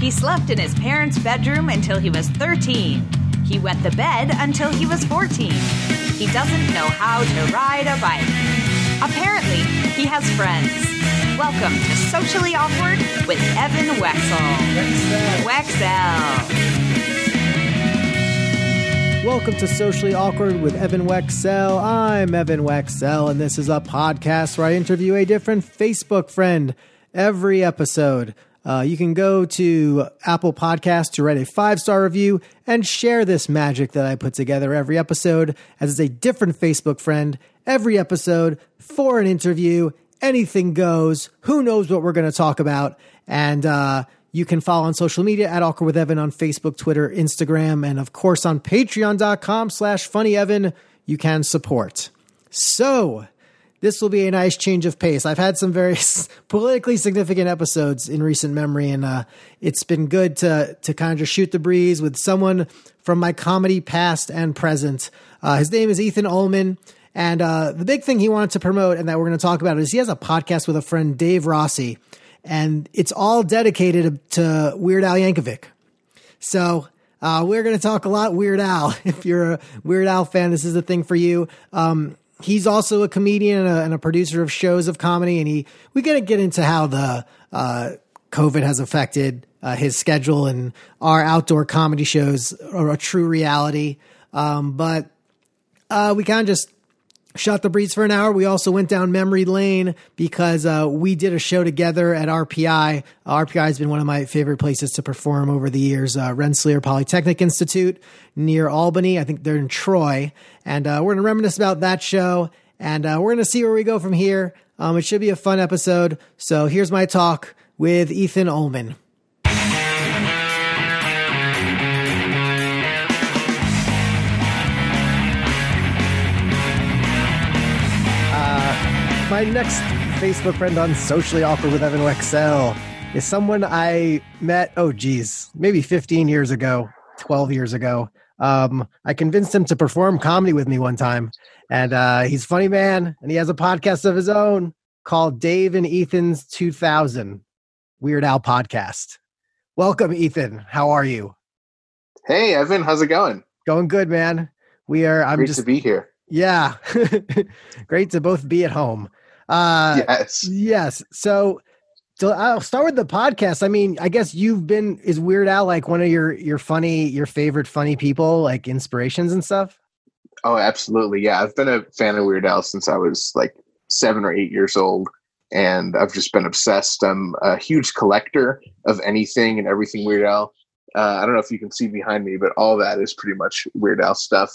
He slept in his parents' bedroom until he was 13. He wet the bed until he was 14. He doesn't know how to ride a bike. Apparently, he has friends. Welcome to Socially Awkward with Evan Wecksell. Wecksell. Welcome to Socially Awkward with Evan Wecksell. I'm Evan Wecksell, and this is a podcast where I interview a different Facebook friend every episode. Uh, you can go to Apple Podcasts to write a five star review and share this magic that I put together every episode as it's a different Facebook friend every episode for an interview. Anything goes. Who knows what we're going to talk about? And uh, you can follow on social media at Awkward with Evan on Facebook, Twitter, Instagram, and of course on patreon.com slash funny Evan. you can support. So this will be a nice change of pace. I've had some very politically significant episodes in recent memory, and uh, it's been good to to kind of just shoot the breeze with someone from my comedy past and present. Uh, his name is Ethan Ullman. And uh, the big thing he wanted to promote and that we're going to talk about is he has a podcast with a friend, Dave Rossi and it's all dedicated to Weird Al Yankovic. So uh, we're going to talk a lot Weird Al. If you're a Weird Al fan, this is the thing for you. Um, he's also a comedian and a, and a, producer of shows of comedy, and he we going to get into how the uh, COVID has affected uh, his schedule and our outdoor comedy shows are a true reality. Um, but uh, we kind of just shot the breeze for an hour. We also went down memory lane because uh, we did a show together at RPI. RPI has been one of my favorite places to perform over the years. Uh, Rensselaer Polytechnic Institute near Albany. I think they're in Troy. And uh, we're going to reminisce about that show. And uh, we're going to see where we go from here. Um, it should be a fun episode. So here's my talk with Ethan Ullman. My next Facebook friend on Socially Awkward with Evan Wecksell is someone I met, oh, geez, maybe 15 years ago, 12 years ago. Um, I convinced him to perform comedy with me one time. And uh, he's a funny man, and he has a podcast of his own called Dave and Ethan's 2000 Weird Al Podcast. Welcome, Ethan. How are you? Hey, Evan. How's it going? Going good, man. We are. I'm Great just to be here. Yeah. Great to both be at home. Uh, yes. Yes. So, so I'll start with the podcast. I mean, I guess you've been is Weird Al like one of your your funny your favorite funny people like inspirations and stuff. Oh, absolutely. Yeah, I've been a fan of Weird Al since I was like seven or eight years old, and I've just been obsessed. I'm a huge collector of anything and everything Weird Al. Uh, I don't know if you can see behind me, but all that is pretty much Weird Al stuff.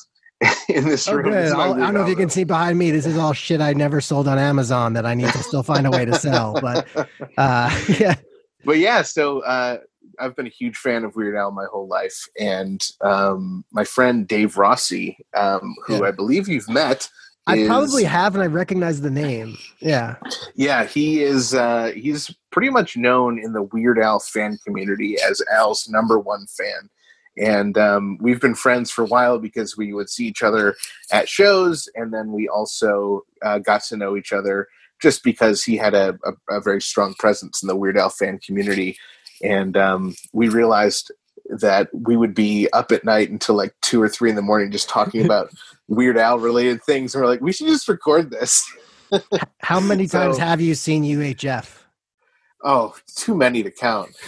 in this oh, room. Good. I don't know if you can see behind me. This is all shit I never sold on Amazon that I need to still find a way to sell. But uh, yeah. But yeah, so uh, I've been a huge fan of Weird Al my whole life, and um, my friend Dave Rossi, um, who yeah. I believe you've met. I is, probably have, and I recognize the name. Yeah, yeah, he is. Uh, he's pretty much known in the Weird Al fan community as Al's number one fan and um, we've been friends for a while because we would see each other at shows and then we also uh, got to know each other just because he had a, a, a, very strong presence in the weird al fan community. And um, we realized that we would be up at night until like two or three in the morning just talking about weird al related things. And we're like we should just record this. How many times so, have you seen uhf Oh, too many to count.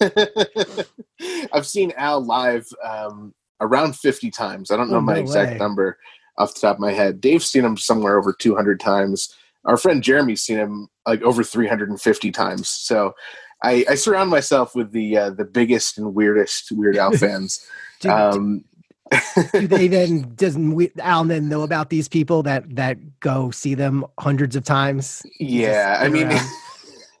I've seen Al live um, around 50 times. I don't know oh, my no exact way. number off the top of my head. Dave's seen him somewhere over 200 times. Our friend Jeremy's seen him like over 350 times. So I, I surround myself with the uh, the biggest and weirdest Weird Al fans. do, um, do they then doesn't we, Al then know about these people that that go see them hundreds of times? Yeah, I mean.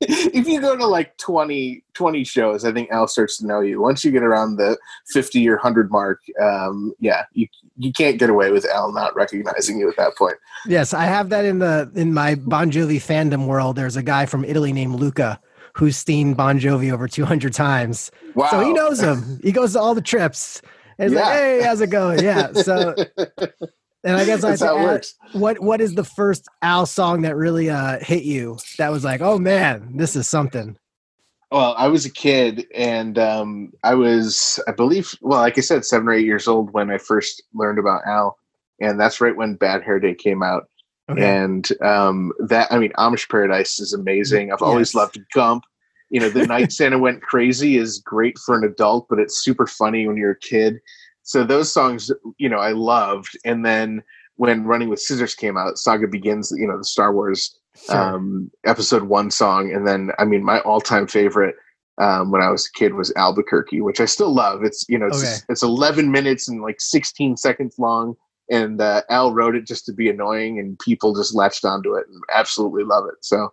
if you go to like 20, 20 shows, I think Al starts to know you. Once you get around the 50 or 100 mark, um, yeah, you you can't get away with Al not recognizing you at that point. Yes, I have that in the in my Bon Jovi fandom world. There's a guy from Italy named Luca who's seen Bon Jovi over 200 times. Wow. So he knows him. He goes to all the trips. And he's yeah. like, hey, how's it going? Yeah. So And I guess That's I how it works. what what is the first Al song that really uh, hit you? That was like, oh man, this is something. Well, I was a kid, and um, I was, I believe, well, like I said, seven or eight years old when I first learned about Al, and that's right when Bad Hair Day came out. Okay. And um, that, I mean, Amish Paradise is amazing. I've always Yes. loved Gump. You know, The Night Santa Went Crazy is great for an adult, but it's super funny when you're a kid. So those songs, you know, I loved. And then when Running with Scissors came out, Saga Begins, you know, the Star Wars Sure. um, episode one song. And then, I mean, my all time favorite um, when I was a kid was Albuquerque, which I still love. It's, you know, it's, Okay. it's 11 minutes and like 16 seconds long. And uh, Al wrote it just to be annoying, and people just latched onto it and absolutely love it. So,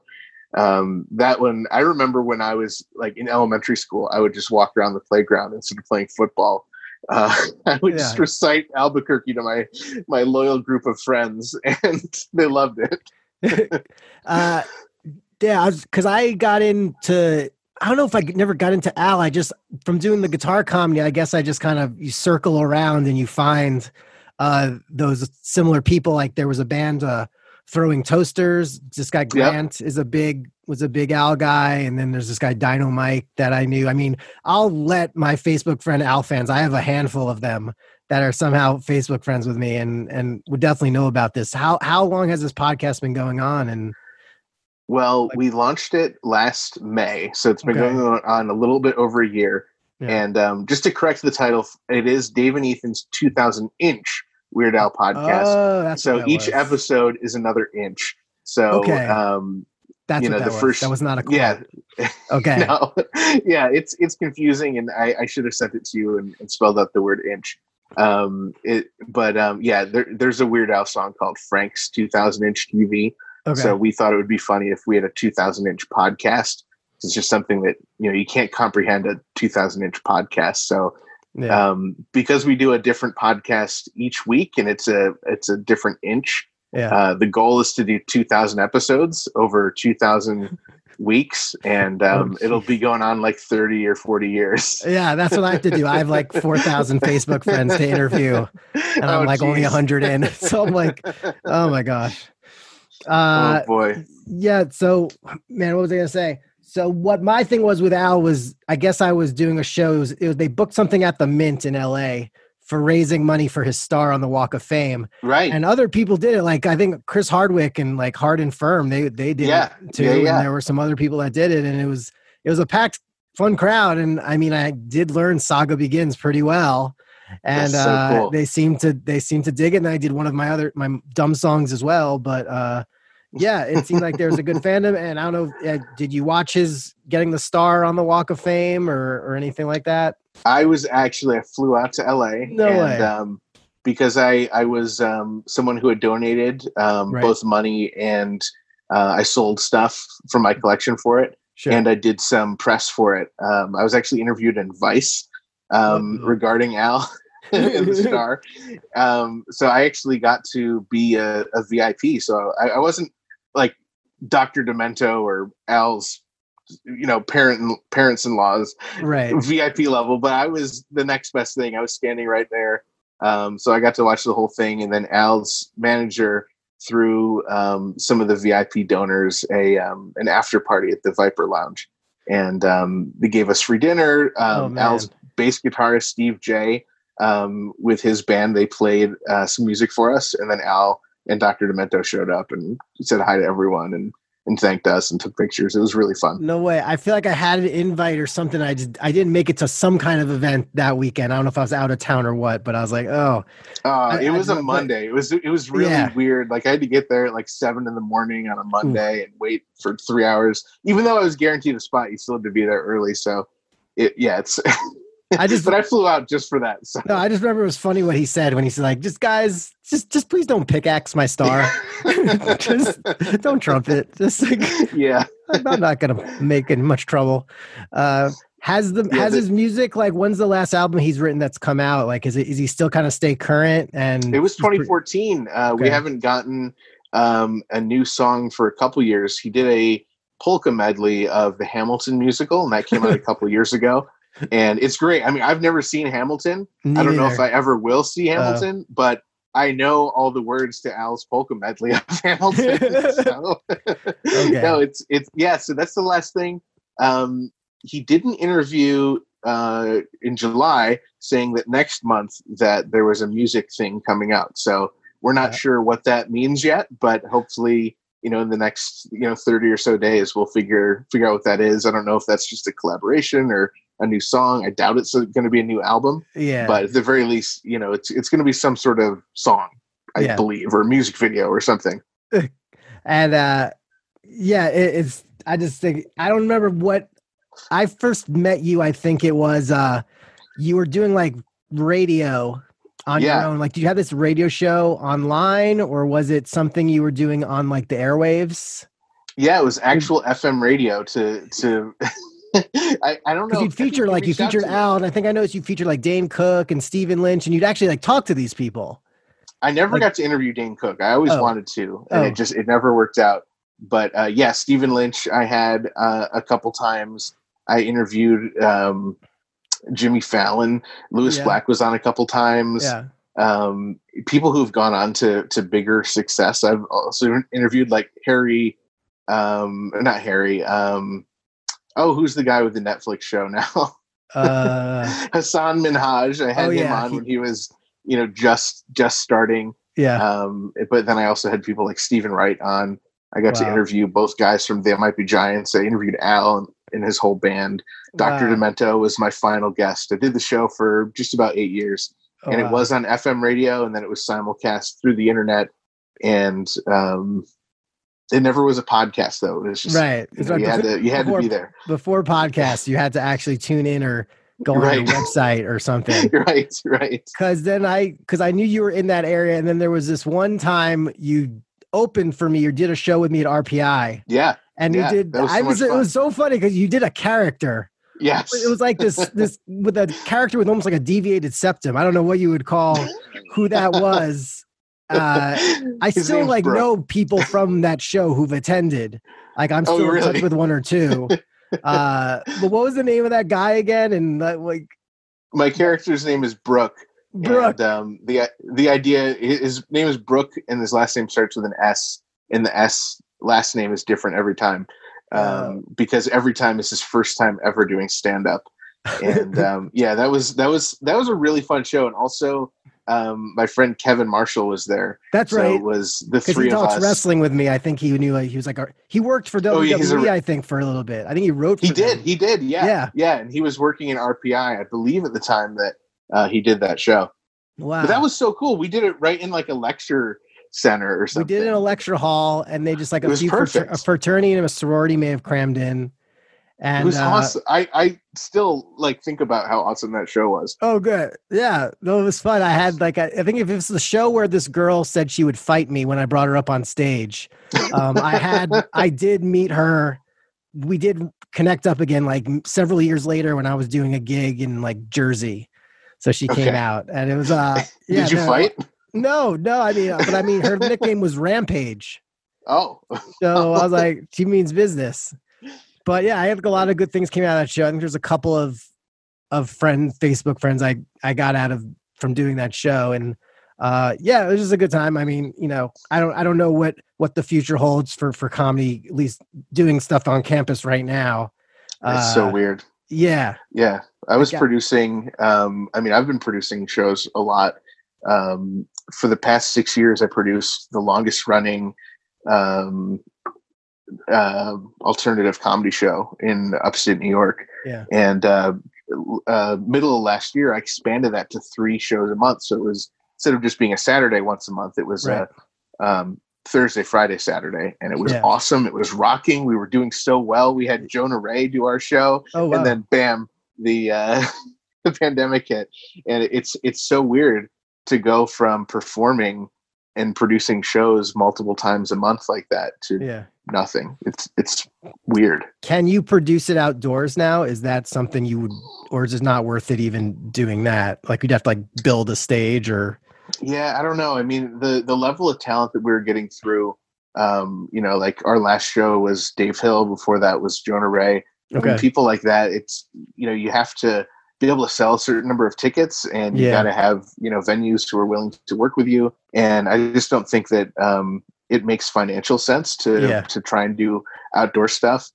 um, that one, I remember when I was like in elementary school, I would just walk around the playground instead of playing football. Uh, I would just recite Albuquerque to my my loyal group of friends, and they loved it. uh, yeah, because I, got into. I don't know if I never got into Al. I just from doing the guitar comedy. I guess I just kind of you circle around and you find uh, those similar people. Like there was a band uh, throwing toasters. This guy Grant is a big was a big Al guy, and then there's this guy Dino Mike that I knew. I mean, I'll let my Facebook friend Al fans. I have a handful of them that are somehow Facebook friends with me, and and would definitely know about this. How how long has this podcast been going on? And Well, Like- we launched it last May, so it's been Okay. going on a little bit over a year. Yeah. And um, just to correct the title, it is Dave and Ethan's 2,000 inch Weird Al podcast. oh, so each was. episode is another inch. So, Okay. um, That's you know, that the was. first- that was not a quote. yeah, Okay. no, yeah, it's it's confusing, and I, I should have sent it to you and, and spelled out the word inch. Um, it, but um, yeah, there, there's a Weird Al song called Frank's 2,000 inch TV. Okay. So we thought it would be funny if we had a 2,000 inch podcast. It's just something that you know you can't comprehend a 2,000 inch podcast. So yeah. um, because we do a different podcast each week, and it's a it's a different inch. yeah. Uh, the goal is to do 2,000 episodes over 2,000 weeks, and um, Oh, it'll be going on like 30 or 40 years. yeah, that's what I have to do. I have like 4,000 Facebook friends to interview, and I'm Oh, like only geez. 100 in. So I'm like, oh my gosh. Uh, oh boy. yeah. So, man, what was I going to say? So, what my thing was with Al was, I guess I was doing a show. It was, it was, they booked something at the Mint in LA for raising money for his star on the Walk of Fame. Right. and other people did it. Like I think Chris Hardwick and like Hard 'n Phirm, they they did Yeah, it too. yeah, yeah. And there were some other people that did it, and it was it was a packed, fun crowd. And I mean, I did learn Saga Begins pretty well, and so uh, cool. they seemed to they seemed to dig it. And I did one of my other my dumb songs as well, but. uh yeah, it seemed like there was a good fandom, and I don't know. Uh, did you watch his getting the star on the Walk of Fame or or anything like that? I was actually I flew out to LA. No and, way. Um, because I I was um, someone who had donated um, Right. both money and uh, I sold stuff from my collection for it, Sure. and I did some press for it. Um, I was actually interviewed in Vice um, regarding Al and the star. Um, so I actually got to be a, a VIP. So I, I wasn't Dr. Demento or Al's, you know, parent parents in laws right. VIP level, but I was the next best thing. I was standing right there. Um, so I got to watch the whole thing. And then Al's manager threw um, some of the VIP donors a um, an after party at the Viper Lounge. And um, they gave us free dinner. Oh, Um, man. Al's bass guitarist, Steve Jay, um, with his band, they played uh, some music for us. And then Al and Dr. Demento showed up and said hi to everyone and, and thanked us and took pictures. It was really fun. No way. I feel like I had an invite or something. I just I didn't make it to some kind of event that weekend. I don't know if I was out of town or what, but I was like, oh, Uh, I- it I was a but- Monday. It was it was really Yeah. weird. Like I had to get there at like seven in the morning on a Monday and wait for three hours. Even though I was guaranteed a spot, you still had to be there early. So, it yeah, it's. I just- but I flew out just for that. So. no. I just remember it was funny what he said when he said like, just guys, just just please don't pickaxe my star. just don't trumpet. Just like yeah, I'm not gonna make much trouble. Uh, has the Yeah, has the- his music like when's the last album he's written that's come out? Like, is it is he still kind of stay current? And it was he's pre- 2014. Uh, We haven't gotten um, a new song for a couple years. He did a polka medley of the Hamilton musical, and that came out a couple years ago. And it's great. I mean, I've never seen Hamilton. Me I don't know if. I ever will see Uh, Hamilton, but I know all the words to Al's polka medley of Hamilton. so, Okay. no, it's it's yeah. So that's the last thing. Um, he didn't interview uh, in July, saying that next month that there was a music thing coming out. So we're not Yeah. sure what that means yet, but hopefully, you know, in the next you know thirty or so days, we'll figure figure out what that is. I don't know if that's just a collaboration or a new song. I doubt it's going to be a new album, Yeah. but at the very least, you know, it's it's going to be some sort of song, I Yeah. believe, or music video or something. and uh yeah it, it's i just think i don't remember what i first met you i think it was uh you were doing like radio on Yeah. your own like did you have this radio show online or was it something you were doing on like the airwaves Yeah, it was actual FM radio to to. I, I don't know. you'd feature like you out featured al and i think i noticed you featured like dane cook and stephen lynch and you'd actually like talk to these people I never like- got to interview Dane Cook. I always Oh. wanted to, and Oh. it just it never worked out. But uh, yeah, Stephen Lynch, I had uh, a couple times. I interviewed um, Jimmy Fallon. Lewis Yeah. Black was on a couple times. yeah Um, people who've gone on to to bigger success. I've also interviewed like Harry, um, not Harry. Um, oh, who's the guy with the Netflix show now? uh Hasan Minhaj. I had Oh, him yeah, on he- when he was, you know, just just starting. yeah Um, but then I also had people like Steven Wright on. I got to interview both guys from They Might Be Giants. I interviewed Al and, and his whole band. Dr. Wow. Demento was my final guest. I did the show for just about eight years, Oh, and wow. it was on FM radio, and then it was simulcast through the internet. And um, it never was a podcast, though. It was just right you, know, right you had to you had to be there. before podcasts you had to actually tune in or go on Right. a website or something right, right. because then i because i knew you were in that area and then there was this one time you opened for me or did a show with me at rpi Yeah. and Yeah, you did was so i was much it was so funny because you did a character Yes. it was like this this with a character with almost like a deviated septum i don't know what you would call who that was uh I still like Brooke. know people from that show who've attended. Like I'm Oh, still in touch with one or two. Uh, but what was the name of that guy again? And uh, like My character's name is Brooke. Brooke. And, um, the the idea his name is Brooke, and his last name starts with an S, and the S last name is different every time, um, Oh. because every time is his first time ever doing stand up, and um, yeah, that was that was that was a really fun show, and also um, my friend Kevin Marshall was there, That's so right. it was the three he of us. wrestling with me. I think he knew. Like, he was like, he worked for WWE. Oh, yeah, a- I think for a little bit. I think he wrote. For He did, them. he did, yeah, Yeah. yeah, and he was working in RPI, I believe, at the time that uh, he did that show. Wow. But that was so cool. We did it right in like a lecture center or something. we did it in a lecture hall, and they just like It a few perfect. a fraternity and a sorority may have crammed in. And it was uh, awesome. I, I still like think about how awesome that show was. Oh, good. Yeah, no, it was fun. I had like I, I think if it was the show where this girl said she would fight me when I brought her up on stage, um, I had I did meet her. We did connect up again like several years later when I was doing a gig in like Jersey. So she came Okay. out, and it was uh. Yeah, did you no, fight? No, no. I mean, uh, but I mean, her nickname was Rampage. Oh, So I was like, she means business. But yeah, I had a lot of good things came out of that show. I think there's a couple of of friend Facebook friends I I got out of from doing that show, and uh, yeah, it was just a good time. I mean, you know, I don't I don't know what what the future holds for for comedy, at least doing stuff on campus right now. it's so Uh, weird. Yeah, Yeah, I was producing. Um, I mean, I've been producing shows a lot. Um, for the past six years, I produced the longest running um, uh, alternative comedy show in upstate New York. Yeah. And uh, uh, middle of last year, I expanded that to three shows a month. So it was instead of just being a Saturday once a month, it was Right. uh, um, Thursday, Friday, Saturday, and it was Yeah. awesome. It was rocking. We were doing so well. We had Jonah Ray do our show Oh wow. and then bam the uh the pandemic hit and it's it's so weird to go from performing and producing shows multiple times a month like that to yeah. nothing it's it's weird Can you produce it outdoors now? Is that something you would, or is it not worth it even doing that? Like you'd have to like build a stage or yeah i don't know i mean the the level of talent that we were getting through um you know like our last show was dave hill before that was jonah ray I mean, okay. people like that it's you know you have to be able to sell a certain number of tickets and you Yeah. got to have you know venues who are willing to work with you and i just don't think that um, it makes financial sense to Yeah. to try and do outdoor stuff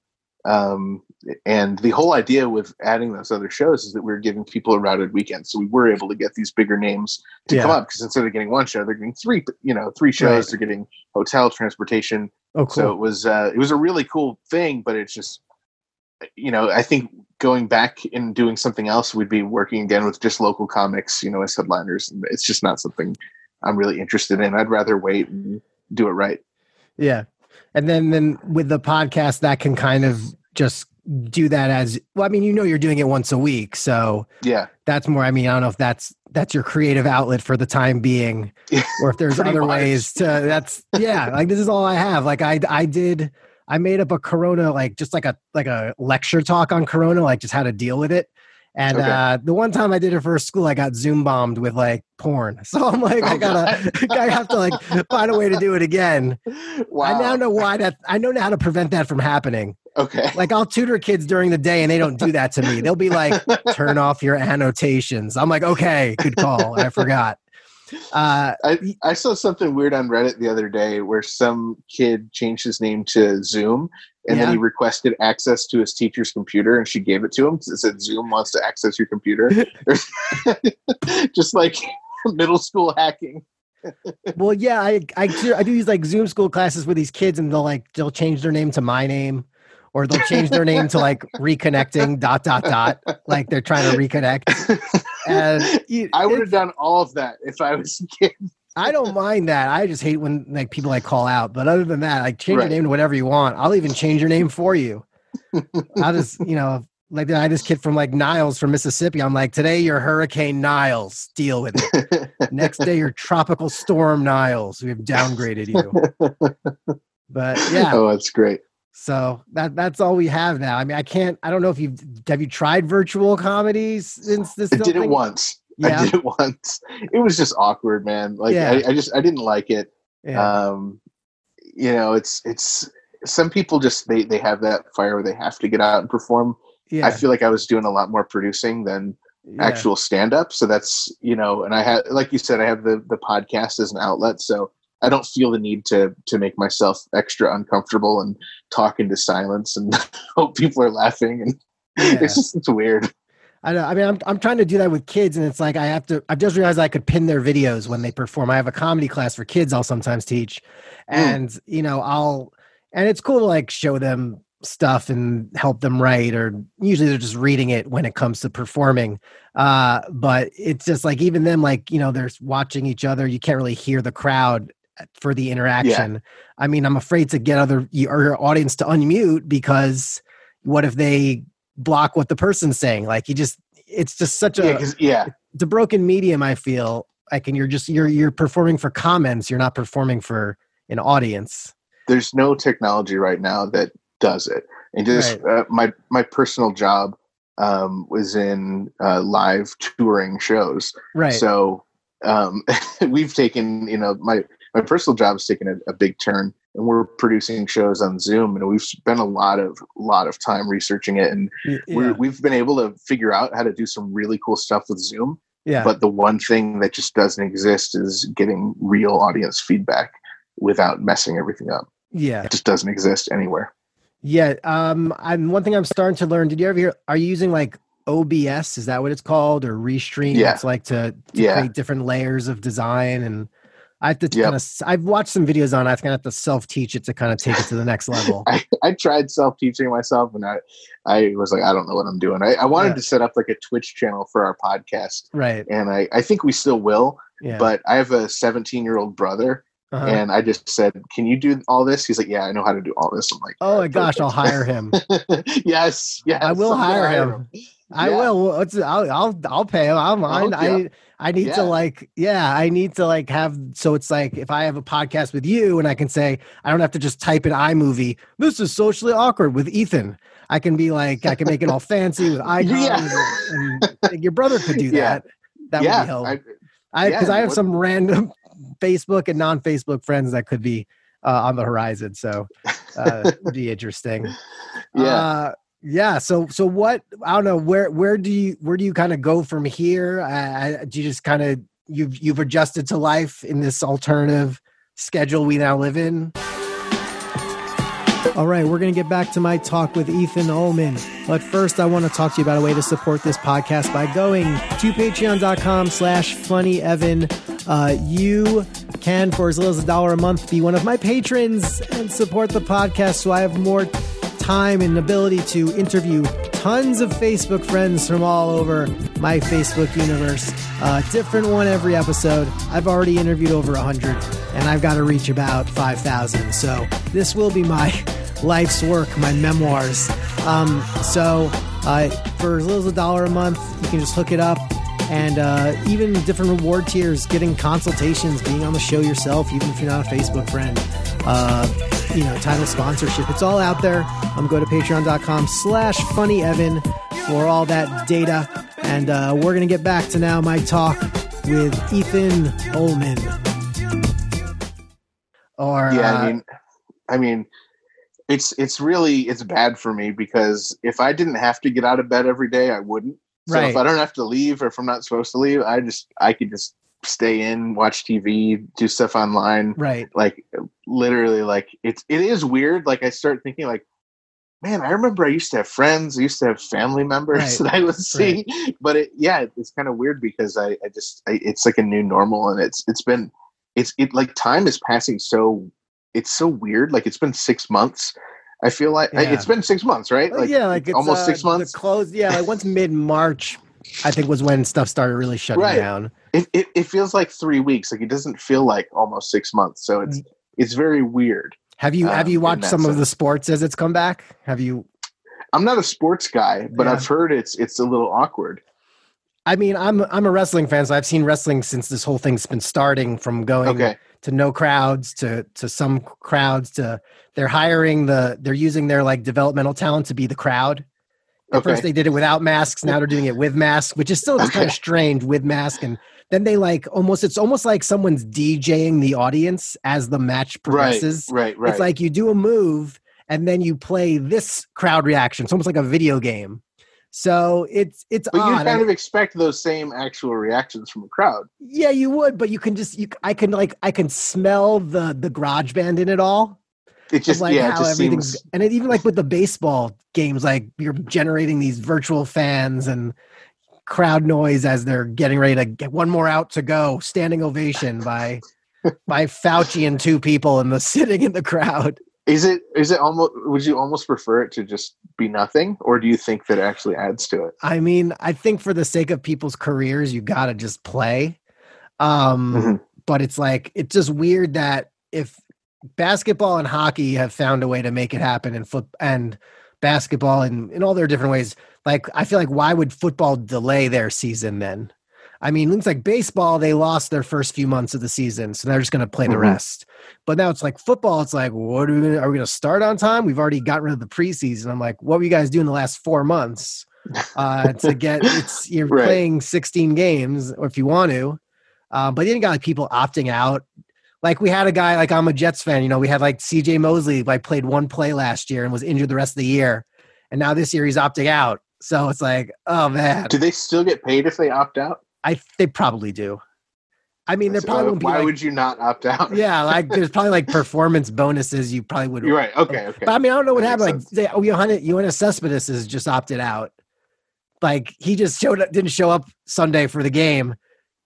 um, and the whole idea with adding those other shows is that we are giving people a routed weekend, so we were able to get these bigger names to Yeah. come up because instead of getting one show, they're getting three. You know, three shows. Right. They're getting hotel transportation. Oh, cool. So it was uh, it was a really cool thing, but it's just you know I think going back and doing something else, we'd be working again with just local comics, you know, as headliners, it's just not something I'm really interested in. I'd rather wait and do it right. Yeah. And then then with the podcast that can kind of just do that as well, I mean, you know you're doing it once a week. So Yeah, that's more I mean, I don't know if that's that's your creative outlet for the time being or if there's other much. ways to that's yeah, like this is all I have. Like I I did I made up a corona like just like a like a lecture talk on corona, like just how to deal with it. And Okay. uh the one time I did it for school, I got Zoom bombed with like porn. So I'm like, I Oh, gotta I have to like find a way to do it again. wow. I now know why that I know now how to prevent that from happening. Okay. Like I'll tutor kids during the day and they don't do that to me. They'll be like, turn off your annotations. I'm like, okay, good call. I forgot. Uh I, I saw something weird on Reddit the other day where some kid changed his name to Zoom and Yeah. then he requested access to his teacher's computer and she gave it to him. It said Zoom wants to access your computer. Just like middle school hacking. well yeah, I I do, I do these like Zoom school classes with these kids and they'll like they'll change their name to my name or they'll change their name to like reconnecting dot dot dot like they're trying to reconnect. And you- I would have done all of that if I was a kid. I don't mind that. I just hate when like people like call out. But other than that, like change your name to whatever you want. I'll even change your name for you. I'll just you know like I had this kid from like Niles from Mississippi. I'm like today you're Hurricane Niles. Deal with it. Next day you're Tropical Storm Niles. We have downgraded you. But yeah, Oh, that's great. So that that's all we have now. I mean, I can't. I don't know if you've have you tried virtual comedies since this. I did it once. Yeah. I did it once. It was just awkward, man. Like Yeah. I, I just I didn't like it. Yeah. um you know it's it's some people just they they have that fire where they have to get out and perform yeah. i feel like i was doing a lot more producing than yeah. actual stand up so that's you know and i had like you said i have the the podcast as an outlet so i don't feel the need to to make myself extra uncomfortable and talk into silence and hope people are laughing and Yeah. it's just it's weird I know. I mean, I'm I'm trying to do that with kids, and it's like I have to. I've just realized I could pin their videos when they perform. I have a comedy class for kids. I'll sometimes teach, and you know, I'll and it's cool to like show them stuff and help them write, or usually they're just reading it when it comes to performing. Uh, but it's just like even them, like you know, they're watching each other. You can't really hear the crowd for the interaction. I mean, I'm afraid to get other your audience to unmute because what if they block what the person's saying. Like you just, it's just such a, yeah yeah it's a broken medium. I feel like, and you're just you're you're performing for comments. You're not performing for an audience. there's no technology right now that does it. And just uh, my my personal job um, was in uh, live touring shows. Right. So um, we've taken, you know, my my personal job has taken a, a big turn, and we're producing shows on Zoom, and we've spent a lot of lot of time researching it, and yeah. we've been able to figure out how to do some really cool stuff with Zoom. yeah. But the one thing that just doesn't exist is getting real audience feedback without messing everything up. yeah. It just doesn't exist anywhere. Yeah. Um, I'm one thing I'm starting to learn. Did you ever hear? Are you using like OBS? Is that what it's called, or Restream? Yeah. It's like to, to Yeah. create different layers of design, and I have to Yep. kind of. I've watched some videos on. it. I kind of have to self teach it to kind of take it to the next level. I, I tried self teaching myself, and I I was like, I don't know what I'm doing. I, I wanted Yeah. to set up like a Twitch channel for our podcast, right. and I I think we still will. Yeah. But I have a 17 year old brother, Uh-huh. and I just said, "Can you do all this?" He's like, "Yeah, I know how to do all this." I'm like, oh my gosh, I'll hire him. yes, yes, I will hire him. I Yeah. will. What's I'll I'll I'll pay him. I'll mind. hook you I I need to like yeah. I need to like have so it's like if I have a podcast with you and I can say I don't have to just type in iMovie. This is socially awkward with Ethan. I can be like I can make it all fancy with icons. Yeah. And, and your brother could do Yeah. that. That yeah, would be helpful. I, I because yeah, I have some random Facebook and non-Facebook friends that could be uh, on the horizon. So uh, be interesting. yeah. Uh, yeah. So so what? I don't know. Where where do you where do you kind of go from here? Uh, do you just kind of you've you've adjusted to life in this alternative schedule we now live in? All right, we're going to get back to my talk with Ethan Ullman. But first, I want to talk to you about a way to support this podcast by going to patreon.com slash funnyevan. Uh, you can, for as little as a dollar a month, be one of my patrons and support the podcast so I have more time and ability to interview tons of Facebook friends from all over my Facebook universe. Uh, different one every episode. I've already interviewed over 100 and I've got to reach about 5,000. So this will be my life's work, my memoirs. Um, so uh, for as little as a dollar a month, you can just hook it up. And uh, even different reward tiers, getting consultations, being on the show yourself, even if you're not a Facebook friend, uh, you know, title sponsorship. It's all out there. Um, go to patreon.com slash funny Evan for all that data. And uh, we're going to get back to now my talk with Ethan Ullman. Or, yeah, uh, I mean, I mean, it's it's really it's bad for me because if I didn't have to get out of bed every day, I wouldn't. So Right. if I don't have to leave, or if I'm not supposed to leave, I just I could just stay in, watch TV, do stuff online. right. Like literally, like it's it is weird. Like I start thinking, like, man, I remember I used to have friends, I used to have family members Right. that I would see, but it yeah, it's kind of weird because I I just I, it's like a new normal, and it's it's been it's it like time is passing so it's so weird. Like it's been six months. I feel like I- it's been six months, right? Well, yeah, like it's, almost uh, six months. The close, yeah, like once mid March, I think was when stuff started really shutting Right. down. It, it it feels like three weeks. Like it doesn't feel like almost six months. So it's it's very weird. Have you have Um, you watched that some of the sports as it's come back? Have you? I'm not a sports guy, but Yeah. I've heard it's it's a little awkward. I mean, I'm I'm a wrestling fan, so I've seen wrestling since this whole thing's been starting. From going Okay. to no crowds to to some crowds to they're hiring the they're using their like developmental talent to be the crowd. At first they did it without masks. Now they're doing it with masks, which is still just kind of strange with mask. And then they like almost it's almost like someone's DJing the audience as the match progresses. Right. Right. right. It's like you do a move and then you play this crowd reaction. It's almost like a video game. So it's it's but you odd. kind of expect those same actual reactions from a crowd. yeah, you would, but you can just you I can like I can smell the the garage band in it all. It just like yeah, how just everything's seems and it, even like with the baseball games, like you're generating these virtual fans and crowd noise as they're getting ready to get one more out to go, standing ovation by by Fauci and two people and the sitting in the crowd. is it is it almost would you almost prefer it to just be nothing or do you think that it actually adds to it? I mean, I think for the sake of people's careers, you got to just play. Um, Mhm. But it's like, it's just weird that if basketball and hockey have found a way to make it happen and foot and basketball and in all their different ways, like, I feel like why would football delay their season then? I mean, looks like baseball, they lost their first few months of the season, so they're just going to play the Mhm. rest. But now it's like football. It's like, what are we gonna, are we going to start on time? We've already got rid of the preseason. I'm like, what were you guys doing the last four months uh, to get? It's you're Right. playing 16 games, or if you want to. Uh, but then you got like people opting out. Like we had a guy, like I'm a Jets fan. You know, we had like C.J. Mosley, like played one play last year and was injured the rest of the year, and now this year he's opting out. So it's like, oh man, Do they still get paid if they opt out? I they probably do. I mean, there So, probably uh, won't be why like, would you not opt out? yeah, like there's probably like performance bonuses you probably would You're right. Okay. Okay. But I mean, I don't know what That happened. Like, say, oh, Yoenis, Yoenis Cespedes has just opted out. Like, he just showed up, didn't show up Sunday for the game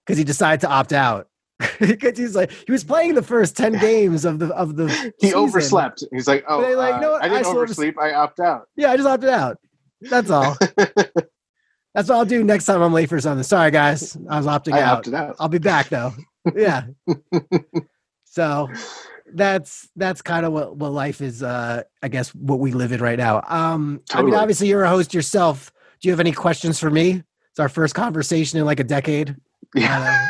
because he decided to opt out. Because he's like, he was playing the first ten games of the of the. he season. overslept. He's like, oh, They like, uh, "No, I didn't I oversleep. I opt out. Yeah, I just opted out. That's all. That's what I'll do next time I'm late for something. Sorry, guys, I was opting I out. opted out. I'll be back though. Yeah. so that's that's kind of what, what life is uh I guess what we live in right now. Um I mean obviously you're a host yourself. Do you have any questions for me? It's our first conversation in like a decade. Yeah.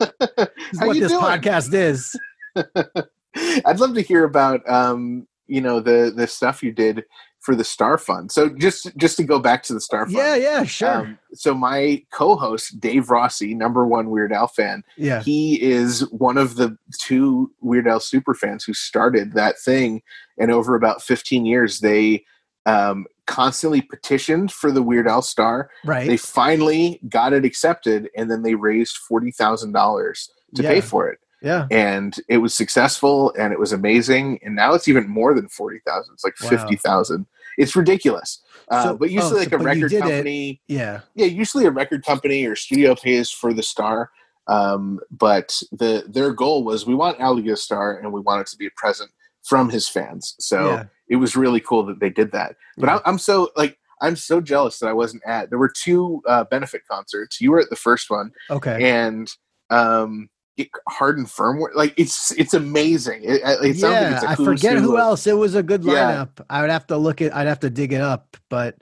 Uh, is what this doing? podcast is. I'd love to hear about um, you know, the the stuff you did for the Star Fund. So just just to go back to the Star Fund. Yeah, yeah, sure. Um, so my co-host Dave Rossi, number one Weird Al fan, yeah. he is one of the two Weird Al super fans who started that thing, and over about 15 years, they um, constantly petitioned for the Weird Al star. Right. They finally got it accepted, and then they raised forty thousand dollars to pay for it. Yeah. and it was successful and it was amazing. And now it's even more than forty thousand. It's like Wow. fifty thousand. It's ridiculous. Uh, but usually, oh, like so- a record did it- company, Yeah. yeah, usually a record company or studio pays for the star. Um, but the their goal was we want Al to get a star and we want it to be a present from his fans. So Yeah. it was really cool that they did that. But Yeah. I'm, I'm so like I'm so jealous that I wasn't at. There were two uh, benefit concerts. You were at the first one, Okay. and um, it, Hardened Firmware. Like it's it's amazing. It, it yeah, like I forget who else. It was a good Yeah. lineup. I would have to look it. I'd have to dig it up. But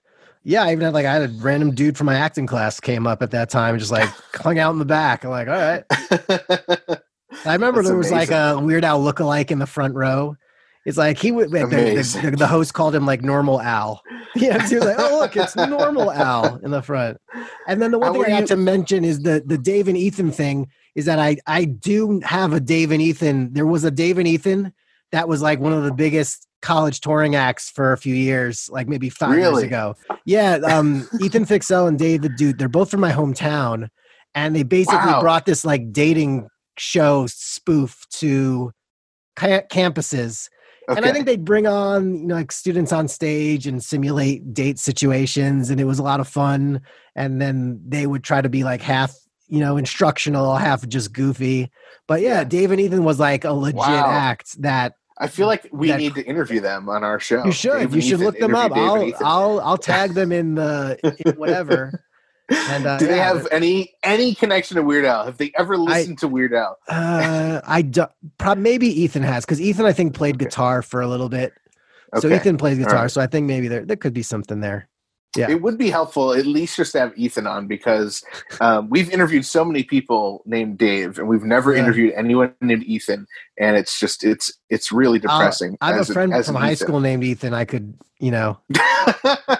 yeah, I even had like I had a random dude from my acting class came up at that time, just like hung out in the back. I'm like, all right. I remember That's there was like a Weird Al lookalike in the front row. It's like he would like, the, the, the host called him like normal Al. Yeah, he was like, oh look, it's normal Al in the front. And then the one How thing I had to mention is the the Dave and Ethan thing is that I I do have a Dave and Ethan. There was a Dave and Ethan that was like one of the biggest college touring acts for a few years, like maybe five years ago. Yeah, um, Ethan Fixell and David Dude, they're both from my hometown, and they basically Wow. brought this like dating show spoof to ca- campuses. And I think they'd bring on, you know, like students on stage and simulate date situations, and it was a lot of fun. And then they would try to be like half, you know, instructional, half just goofy. But yeah, Yeah. Dave and Ethan was like a legit Wow. act that I feel like we that- need to interview them on our show. you should. Dave you should Ethan, look them up. Dave I'll, I'll I'll tag them in the in whatever. And, uh, do they yeah, have any any connection to Weird Al? Have they ever listened to Weird Al? Uh, I do, prob- maybe Ethan has because Ethan I think played Okay. guitar for a little bit. So Okay. Ethan plays guitar, right. so I think maybe there there could be something there. Yeah. It would be helpful at least just to have Ethan on because um, we've interviewed so many people named Dave and we've never Yeah. interviewed anyone named Ethan, and it's just it's it's really depressing. I have as a friend as from high Ethan. school named Ethan. I could, you know,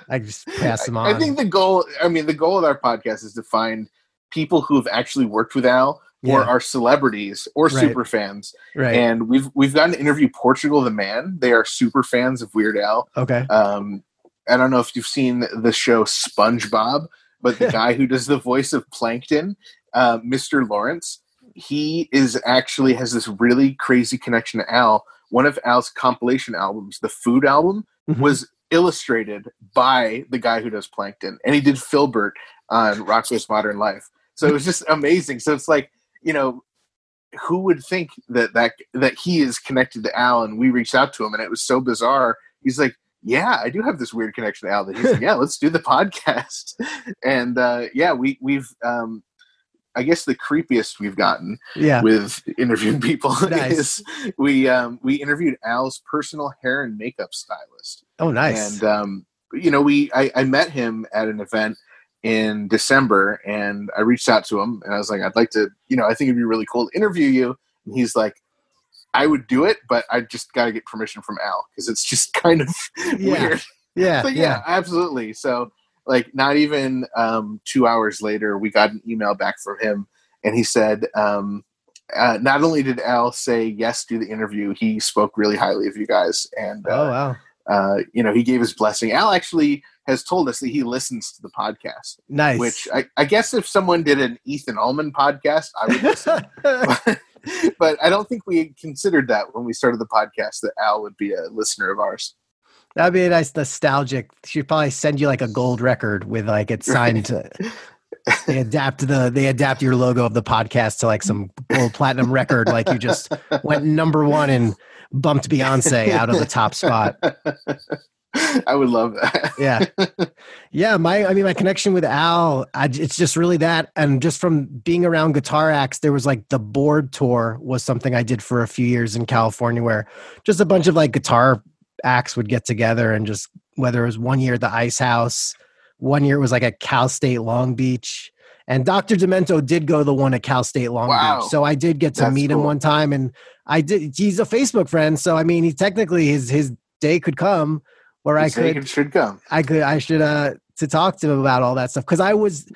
I just pass him on. I think the goal, I mean, the goal of our podcast is to find people who have actually worked with Al or are celebrities or Right. super fans. right. And we've we've gotten to interview Portugal the Man. They are super fans of Weird Al. okay. Um, I don't know if you've seen the show SpongeBob, but the guy who does the voice of Plankton, uh, Mr. Lawrence, he is actually has this really crazy connection to Al. One of Al's compilation albums, the Food album, Mhm. was illustrated by the guy who does Plankton, and he did Filburt on Rocko's Modern Life. So it was just amazing. So it's like you know. Who would think that, that that he is connected to Al? And we reached out to him, and it was so bizarre. He's like, yeah, I do have this weird connection to Al. That he's like, yeah, let's do the podcast. And uh, yeah, we we've um, I guess the creepiest we've gotten Yeah. with interviewing people Nice. is we um, we interviewed Al's personal hair and makeup stylist. Oh, nice. And um, you know, we I, I met him at an event in December, and I reached out to him, and I was like, I'd like to, you know, I think it'd be really cool to interview you. And he's like, I would do it, but I just got to get permission from Al because it's just kind of Yeah. weird. yeah. But yeah. yeah, absolutely. So, like, not even um, two hours later, we got an email back from him, and he said, um, uh, not only did Al say yes to the interview, he spoke really highly of you guys, and Oh uh, wow. uh, you know, he gave his blessing. Al actually has told us that he listens to the podcast, Nice. which I, I guess if someone did an Ethan Allman podcast, I would listen. but, I don't think we considered that when we started the podcast that Al would be a listener of ours. That'd be a nice nostalgic. She'd probably send you like a gold record with like it signed to. They adapt the they adapt your logo of the podcast to like some gold platinum record, like you just went number one and bumped Beyonce out of the top spot. I would love that. Yeah, yeah. My I mean, my connection with Al, I, it's just really that, and just from being around guitar acts, there was like the board tour was something I did for a few years in California, where just a bunch of like guitar acts would get together and just whether it was one year at the Ice House, one year it was like at Cal State Long Beach. And Dr. Demento did go to the one at Cal State Long Wow. Beach. So I did get to That's meet him one time and I did he's a Facebook friend. So I mean he technically his his day could come where I could should come. I could I should uh to talk to him about all that stuff because I was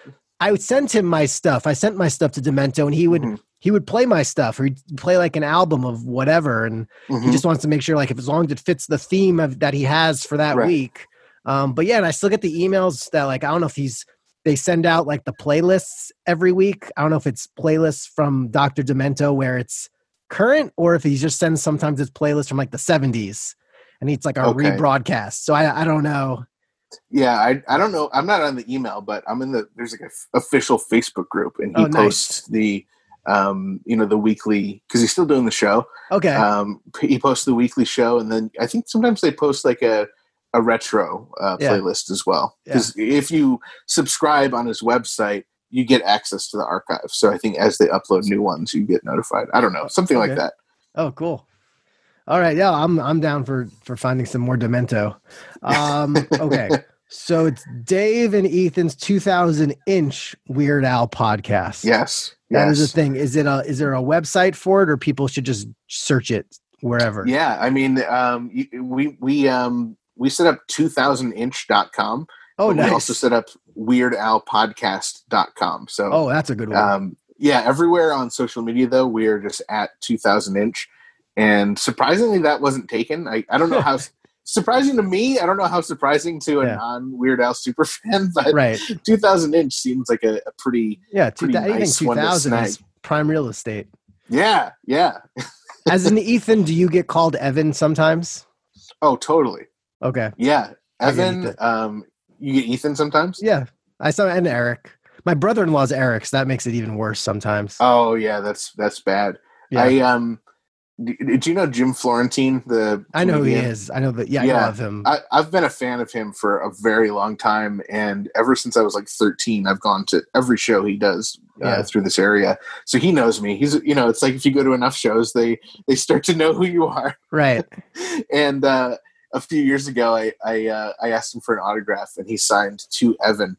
I would send him my stuff. I sent my stuff to Demento and he would Mhm. he would play my stuff or he'd play like an album of whatever and he Mhm. just wants to make sure like if as long as it fits the theme of that he has for that Right. week. Um but yeah, and I still get the emails that like I don't know if he's they send out like the playlists every week. I don't know if it's playlists from Dr. Demento where it's current or if he just sends sometimes his playlist from like the 70s and it's like a Okay. rebroadcast. So I, I don't know. Yeah, I I don't know. I'm not on the email, but I'm in the there's like a f- official Facebook group, and he Oh, nice. posts the um you know the weekly because he's still doing the show. Okay. Um, he posts the weekly show, and then I think sometimes they post like a a retro uh, Yeah. playlist as well. Because if you subscribe on his website, you get access to the archive. So I think as they upload new ones, you get notified. I don't know, something like that. oh, cool. All right. Yeah, I'm I'm down for for finding some more Demento. Um, okay. So it's Dave and Ethan's 2000 inch Weird Al podcast. Yes, That is yes. a thing. Is it a is there a website for it or people should just search it wherever? Yeah, I mean, um, we we um we set up 2000inch.com. Oh, nice. We also set up weirdalpodcast.com. So oh, that's a good one. um, yeah, everywhere on social media though, we are just at 2000 inch. And surprisingly, that wasn't taken. I, I don't know how surprising to me. I don't know how surprising to a Yeah. non Weird Al super fan, but right. 2000 inch seems like a, a pretty Yeah. Pretty anything nice one to 2000 is prime real estate. yeah, yeah. As an Ethan, do you get called Evan sometimes? Oh, totally. Okay. Yeah, Evan. Um, you get Ethan sometimes. Yeah. I saw and Eric. My brother in law's Eric, so that makes it even worse sometimes. Oh yeah, that's that's bad. yeah. I um, d- did you know Jim Florentine? The I know who he is. I know that. Yeah, I Yeah. of him. I, I've been a fan of him for a very long time, and ever since I was like 13, I've gone to every show he does uh, Yeah. through this area. So he knows me. He's you know, it's like if you go to enough shows, they they start to know who you are. right. And uh, a few years ago, I I, uh, I asked him for an autograph, and he signed to Evan.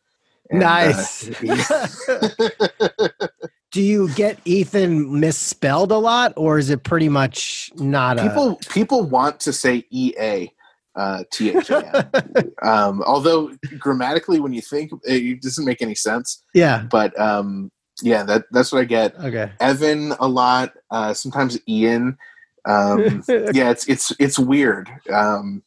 And, uh, nice. he- do you get Ethan misspelled a lot, or is it pretty much not a people people want to say ea uh t-h-a-n um although grammatically when you think it doesn't make any sense. Yeah. but um yeah that that's what i get. Okay. evan a lot uh sometimes ian. Um yeah it's it's it's weird. Um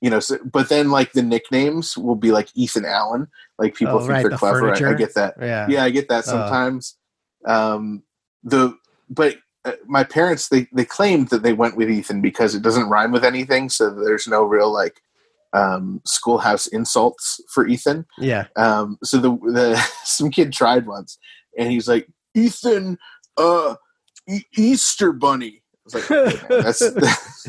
you know so, but then like the nicknames will be like ethan allen. Like people Oh, think right, they're the clever. I, I get that. Yeah. yeah i get that Uh. sometimes um the but uh, my parents they they claimed that they went with ethan because it doesn't rhyme with anything so there's no real like um schoolhouse insults for ethan Yeah. um so the the some kid tried once and he's like ethan uh e- easter bunny i was like okay, man, that's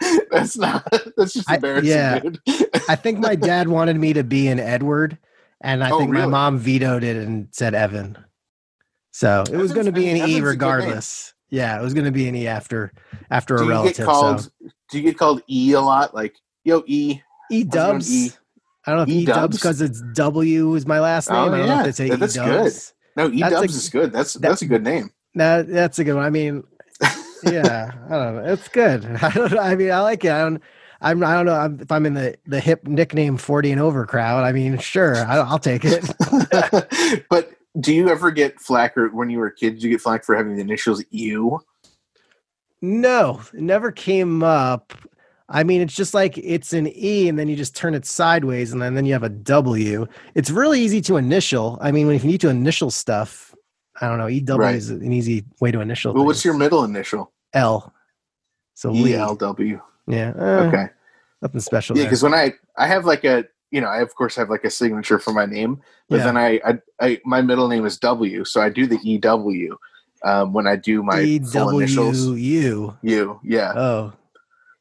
that's not that's just I- embarrassing yeah. dude I think my dad wanted me to be an Edward, and I Oh, think my really? mom vetoed it and said Evan. So it was going to be an Evan's E regardless. Yeah, it was going to be an E after after do a you relative. get called so do you get called e a lot like yo e E Dubs. E? I don't know if E E-dubs? Because it's W is my last oh, name. Oh, I don't know if they say That- E that's Dubs. No, E Dubs is good. That's that- that's a good name. That that's a good one. I mean, yeah, I don't know. It's good. I don't. know. I mean, I like it. I don't. I'm. I don't know I'm- if I'm in the the hip nickname forty and over crowd. I mean, sure, I, I'll take it. but do you ever get flack or when you were a kid? Did you get flack for having the initials U? No, it never came up. I mean, it's just like it's an E, and then you just turn it sideways, and then, then you have a W. It's really easy to initial. I mean, when if you need to initial stuff, I don't know. EW Right. is an easy way to initial. Well, what's your middle initial? L? So E Lee. L W. Yeah. uh, Okay. Nothing special. Yeah, because when I I have like a you know I of course have like a signature for my name, but Yeah. then I, I I my middle name is W, so I do the E W um, when I do my full initials. EWU. U, yeah. Oh,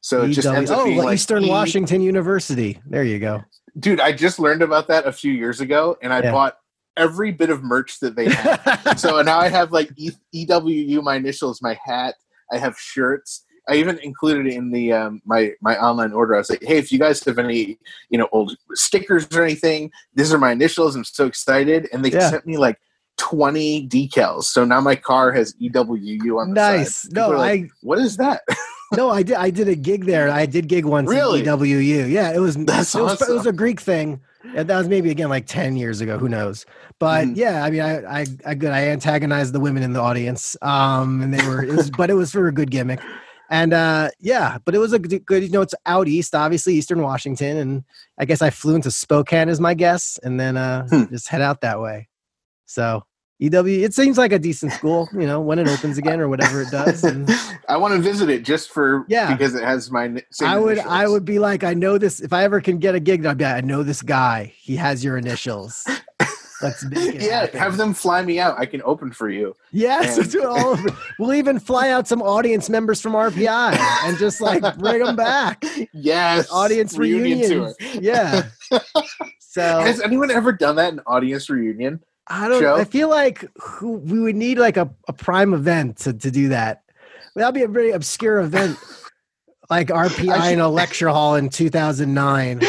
So it just EW ends up oh, being like Eastern E- Washington University. There you go. Dude, I just learned about that a few years ago, and I Yeah. bought every bit of merch that they had. so now I have like e- EWU, my initials, my hat. I have shirts. I even included in the um, my my online order. I was like, hey, if you guys have any you know old stickers or anything, these are my initials. I'm so excited, and they Yeah. sent me like 20 decals. So now my car has EWU on the nice. side. No, like, I what is that? no, I did. I did a gig there. I did gig once. Really? EWU. Yeah, it was. That's it was, it was a Greek thing. And that was maybe again like ten years ago. Who knows? But Mhm. yeah, I mean, I I I good. I antagonized the women in the audience. Um, and they were. It was, but it was for a good gimmick. And uh, yeah, but it was a good. You know, it's out east, obviously Eastern Washington, and I guess I flew into Spokane as my guess, and then uh, Hmm. just head out that way. So EW. It seems like a decent school, you know, when it opens again or whatever it does. And I want to visit it just for Yeah. because it has my I would, initials. I would be like, I know this. If I ever can get a gig, I'd be, like, I know this guy. He has your initials. Let's make it yeah, happen. have them fly me out. I can open for you. Yes, And- do all over. We'll even fly out some audience members from RPI and just like bring them back. Yes, Audience reunion reunions. Yeah. So Has anyone ever done that in audience reunion? I don't. show? I feel like who, we would need like a, a prime event to, to do that. That'd be a very obscure event, like RPI should- in a lecture hall in 2009.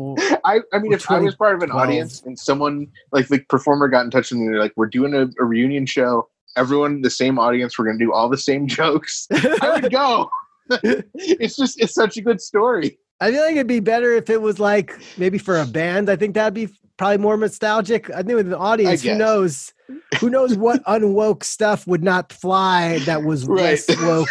Well, I, I mean, if I was part of an 2012. audience and someone like the performer got in touch with me, they're like, "We're doing a, a reunion show. Everyone, the same audience. We're going to do all the same jokes." I would go. it's just it's such a good story. I feel like it'd be better if it was like maybe for a band. I think that'd be probably more nostalgic. I think with an audience, who knows? Who knows what unwoke stuff would not fly that was Right. less woke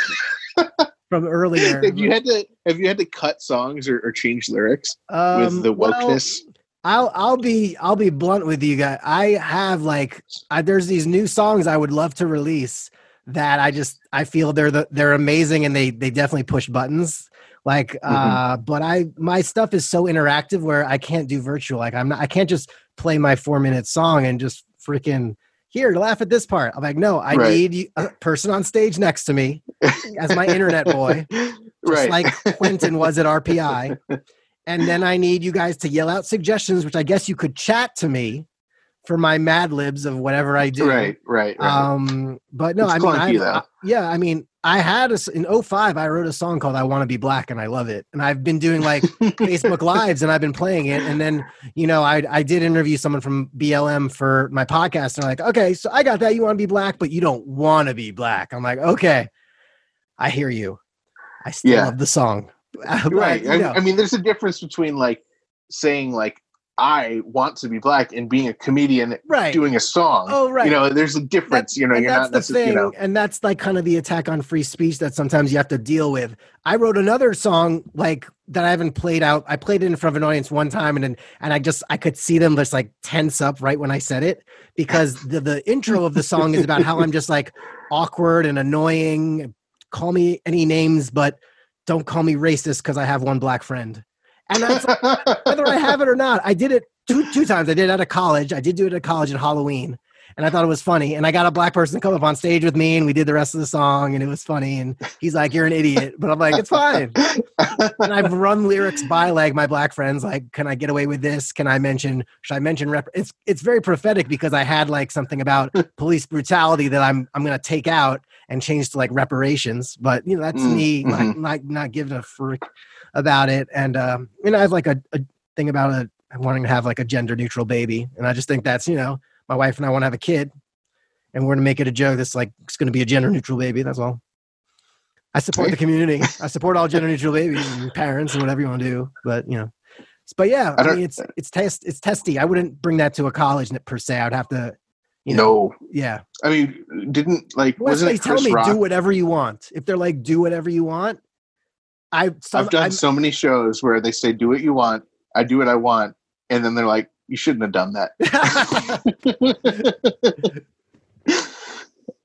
from earlier. If you had to, if you had to cut songs or, or change lyrics Um, with the well, wokeness, I'll I'll be I'll be blunt with you guys. I have like I, there's these new songs I would love to release that I just I feel they're the, they're amazing and they they definitely push buttons. Like uh but I my stuff is so interactive where I can't do virtual. Like I'm not I can't just play my 4 minute song and just freaking here laugh at this part. I'm like no, I Right. need a person on stage next to me as my internet boy just right? like Quentin was at RPI. And then I need you guys to yell out suggestions, which I guess you could chat to me for my Mad Libs of whatever I do. right, right, right. Um, but no, It's I mean, clunky, I, though. I- yeah, I mean, I had a, in 05, I wrote a song called I Want to Be Black and I love it. And I've been doing like Facebook Lives and I've been playing it. And then, you know, I, I did interview someone from BLM for my podcast. And they're like, okay, so I got that. You want to be black, but you don't want to be black. I'm like, okay, I hear you. I still Yeah. love the song. Right. I, I mean, there's a difference between like saying like I want to be black and being a comedian right. doing a song. Oh, right. You know, there's a difference. you know, and you're that's not the necessarily. thing, You know, and that's like kind of the attack on free speech that sometimes you have to deal with. I wrote another song like that I haven't played out. I played it in front of an audience one time, and and I just I could see them just like tense up right when I said it because the the intro of the song is about how I'm just like awkward and annoying. Call me any names, but don't call me racist because I have one black friend. And that's whether I have it or not. I did it two two times. I did it out of college. I did do it at college at Halloween, and I thought it was funny. And I got a black person to come up on stage with me, and we did the rest of the song, and it was funny. And he's like, "You're an idiot," but I'm like, "It's fine." And I've run lyrics by like my black friends, like, "Can I get away with this? Can I mention? Should I mention?" Rep-? It's it's very prophetic because I had like something about police brutality that I'm I'm gonna take out and change to like reparations. But you know, that's Mm, me like not not giving a frick about it. And um, you know, I have like a, a thing about a wanting to have like a gender neutral baby, and I just think that's you know, my wife and I want to have a kid, and we're gonna make it a joke that's like it's gonna be a gender neutral baby. That's all. I support the community. I support all gender neutral babies and parents and whatever you want to do. But you know, but yeah, I I, mean, it's it's test it's testy. I wouldn't bring that to a college per se. I'd have to, you know, no, yeah. I mean, didn't like Unless wasn't they tell me Rock? do whatever you want. If they're like do whatever you want, I some, I've done I'm- so many shows where they say do what you want, I do what I want, and then they're like, you shouldn't have done that.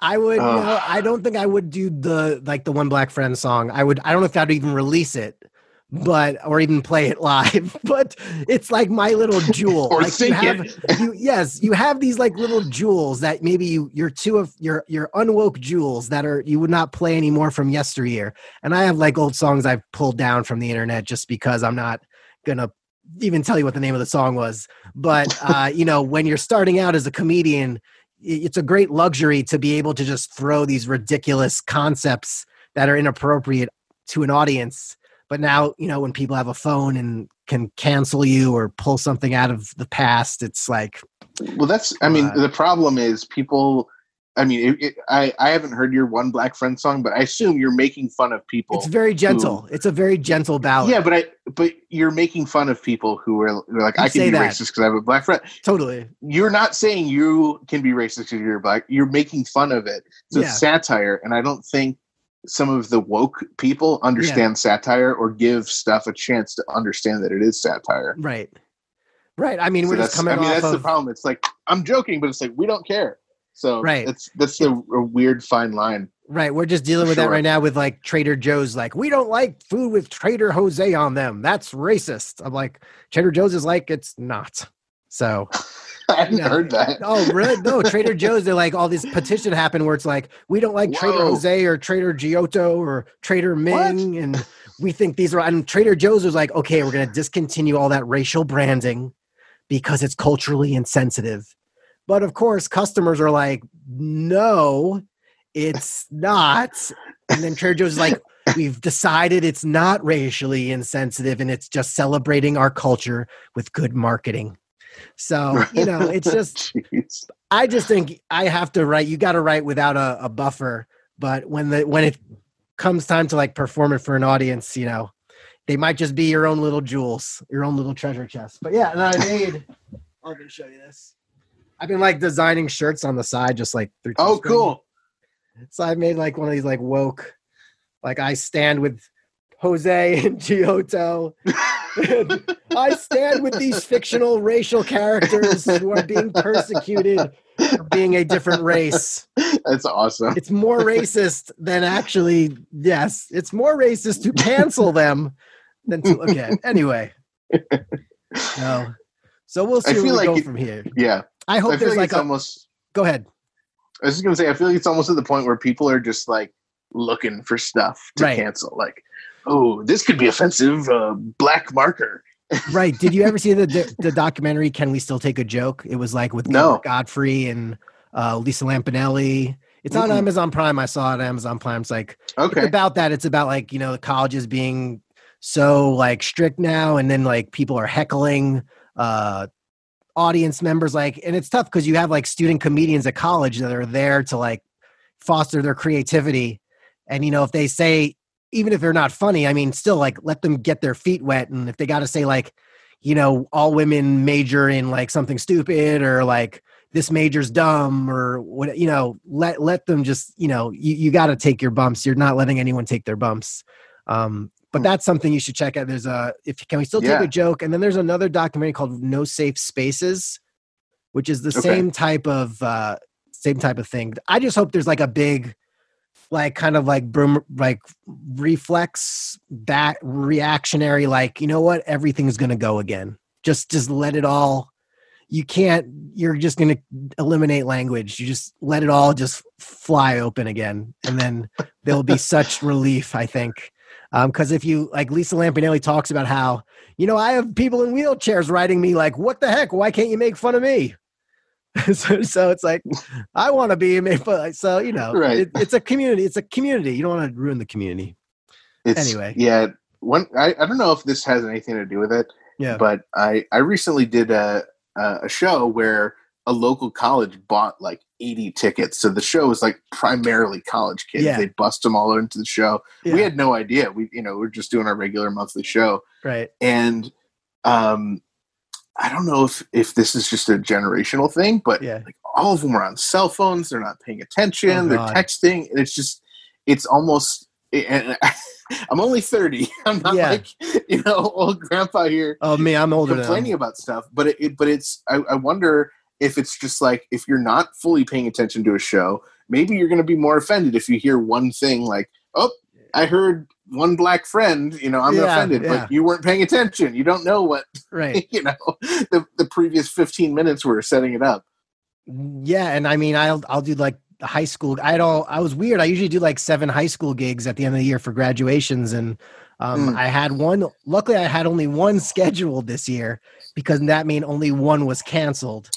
I would. No, I don't think I would do the like the one black friend song. I would. I don't know if I'd even release it, but or even play it live. But it's like my little jewel. Or like sing you have, it. you, yes, you have these like little jewels that maybe you you're two of your your unwoke jewels that are you would not play anymore from yesteryear. And I have like old songs I've pulled down from the internet just because I'm not gonna even tell you what the name of the song was. But uh, you know, when you're starting out as a comedian, it's a great luxury to be able to just throw these ridiculous concepts that are inappropriate to an audience. But now, you know, when people have a phone and can cancel you or pull something out of the past, it's like, well, that's. I mean, Uh, the problem is people. I mean, it, it, I I haven't heard your one black friend song, but I assume you're making fun of people. it's very gentle. It's a very gentle ballad. yeah, but I but you're making fun of people who are, who are like You I can be that. racist because I have a black friend. totally. You're not saying you can be racist because you're black. You're making fun of it. So Yeah. it's satire, and I don't think some of the woke people understand satire or give stuff a chance to understand that it is satire. Right. Right. I mean, So we're just coming I mean, that's the problem. It's like I'm joking, but it's like we don't care. So Right. that's that's a, a weird fine line. right. We're just dealing with that right now with like Trader Joe's. Like, we don't like food with Trader Jose on them. That's racist. I'm like, Trader Joe's is like it's not. So I hadn't No. heard that. Oh, really? No, Trader Joe's. They're like all this petition happened where it's like we don't like Trader Jose or Trader Giotto or Trader Ming, and we think these are. And Trader Joe's was like, okay, we're going to discontinue all that racial branding because it's culturally insensitive. But of course, customers are like, no, it's not. And then Trader Joe's is like, we've decided it's not racially insensitive and it's just celebrating our culture with good marketing. So, you know, it's just I just think I have to write. You got to write without a, a buffer. But when the when it comes time to like perform it for an audience, you know, they might just be your own little jewels, your own little treasure chest. But yeah, and I made. I'm gonna show you this. I've been like designing shirts on the side, just like through. Oh, cool. So I made like one of these like woke, like I stand with Jose and Giotto. I stand with these fictional racial characters who are being persecuted for being a different race. That's awesome. It's more racist than actually, yes, it's more racist to cancel them than to look at. Anyway, no. So we'll see I where we like go it- from here. Yeah, I I hope feel there's like like a. almost. Go ahead. I was just gonna say, I feel like it's almost at the point where people are just like looking for stuff to Right. cancel. Like, oh, this could be offensive. Uh, black marker. Right. Did you ever see the, the the documentary "Can We Still Take a Joke"? It was like with No. Godfrey and uh, Lisa Lampanelli. It's on Mm-mm. Amazon Prime. I saw it on Amazon Prime. It's like it's Okay. about that. It's about like you know the colleges being so like strict now, and then like people are heckling uh audience members. Like, and it's tough because you have like student comedians at college that are there to like foster their creativity, and you know if they say even if they're not funny, I mean, still like let them get their feet wet. And if they got to say like, you know, all women major in like something stupid or like this major's dumb or what, you know, let let them just, you know, you, you got to take your bumps. You're not letting anyone take their bumps. Um, but Hmm. that's something you should check out. There's a if can we still take Yeah. a joke? And then there's another documentary called No Safe Spaces, which is the Okay. same type of uh same type of thing. I just hope there's like a big like kind of like broom like reflex that reactionary like you know what? Everything's to go again. Just just let it all you can't you're just to eliminate language. You just let it all just fly open again. And then there'll be such relief i think. Um, because if you like lisa lampanelli talks about how you know i have people in wheelchairs writing me like what the heck? Why can't you make fun of me so, so it's like i want to be fun so you know Right. it, it's a community it's a community you don't want to ruin the community It's, Anyway. yeah. One, I, I don't know if this has anything to do with it, yeah but I I recently did a a a show where a local college bought like 80 tickets. So the show was like primarily college kids. Yeah. They bust them all into the show. yeah, We had no idea. We you know we're just doing our regular monthly show, right and um, I don't know if if this is just a generational thing, but yeah like all of them are on cell phones. They're not paying attention. Oh, they're texting, and it's just it's almost. And I'm only 30. I'm not Yeah. like you know old grandpa here oh me i'm older than complaining about stuff. But it, it but it's I, I wonder if it's just like if you're not fully paying attention to a show, maybe you're going to be more offended if you hear one thing like, "Oh, I heard one black friend." You know, I'm Yeah, offended, yeah. but you weren't paying attention. You don't know what right you know the the previous 15 minutes were setting it up. yeah and i mean i'll i'll do like high school i don't i was weird i usually do like seven high school gigs at the end of the year for graduations and um, Mm. i had one luckily i had only one scheduled this year because that mean only one was canceled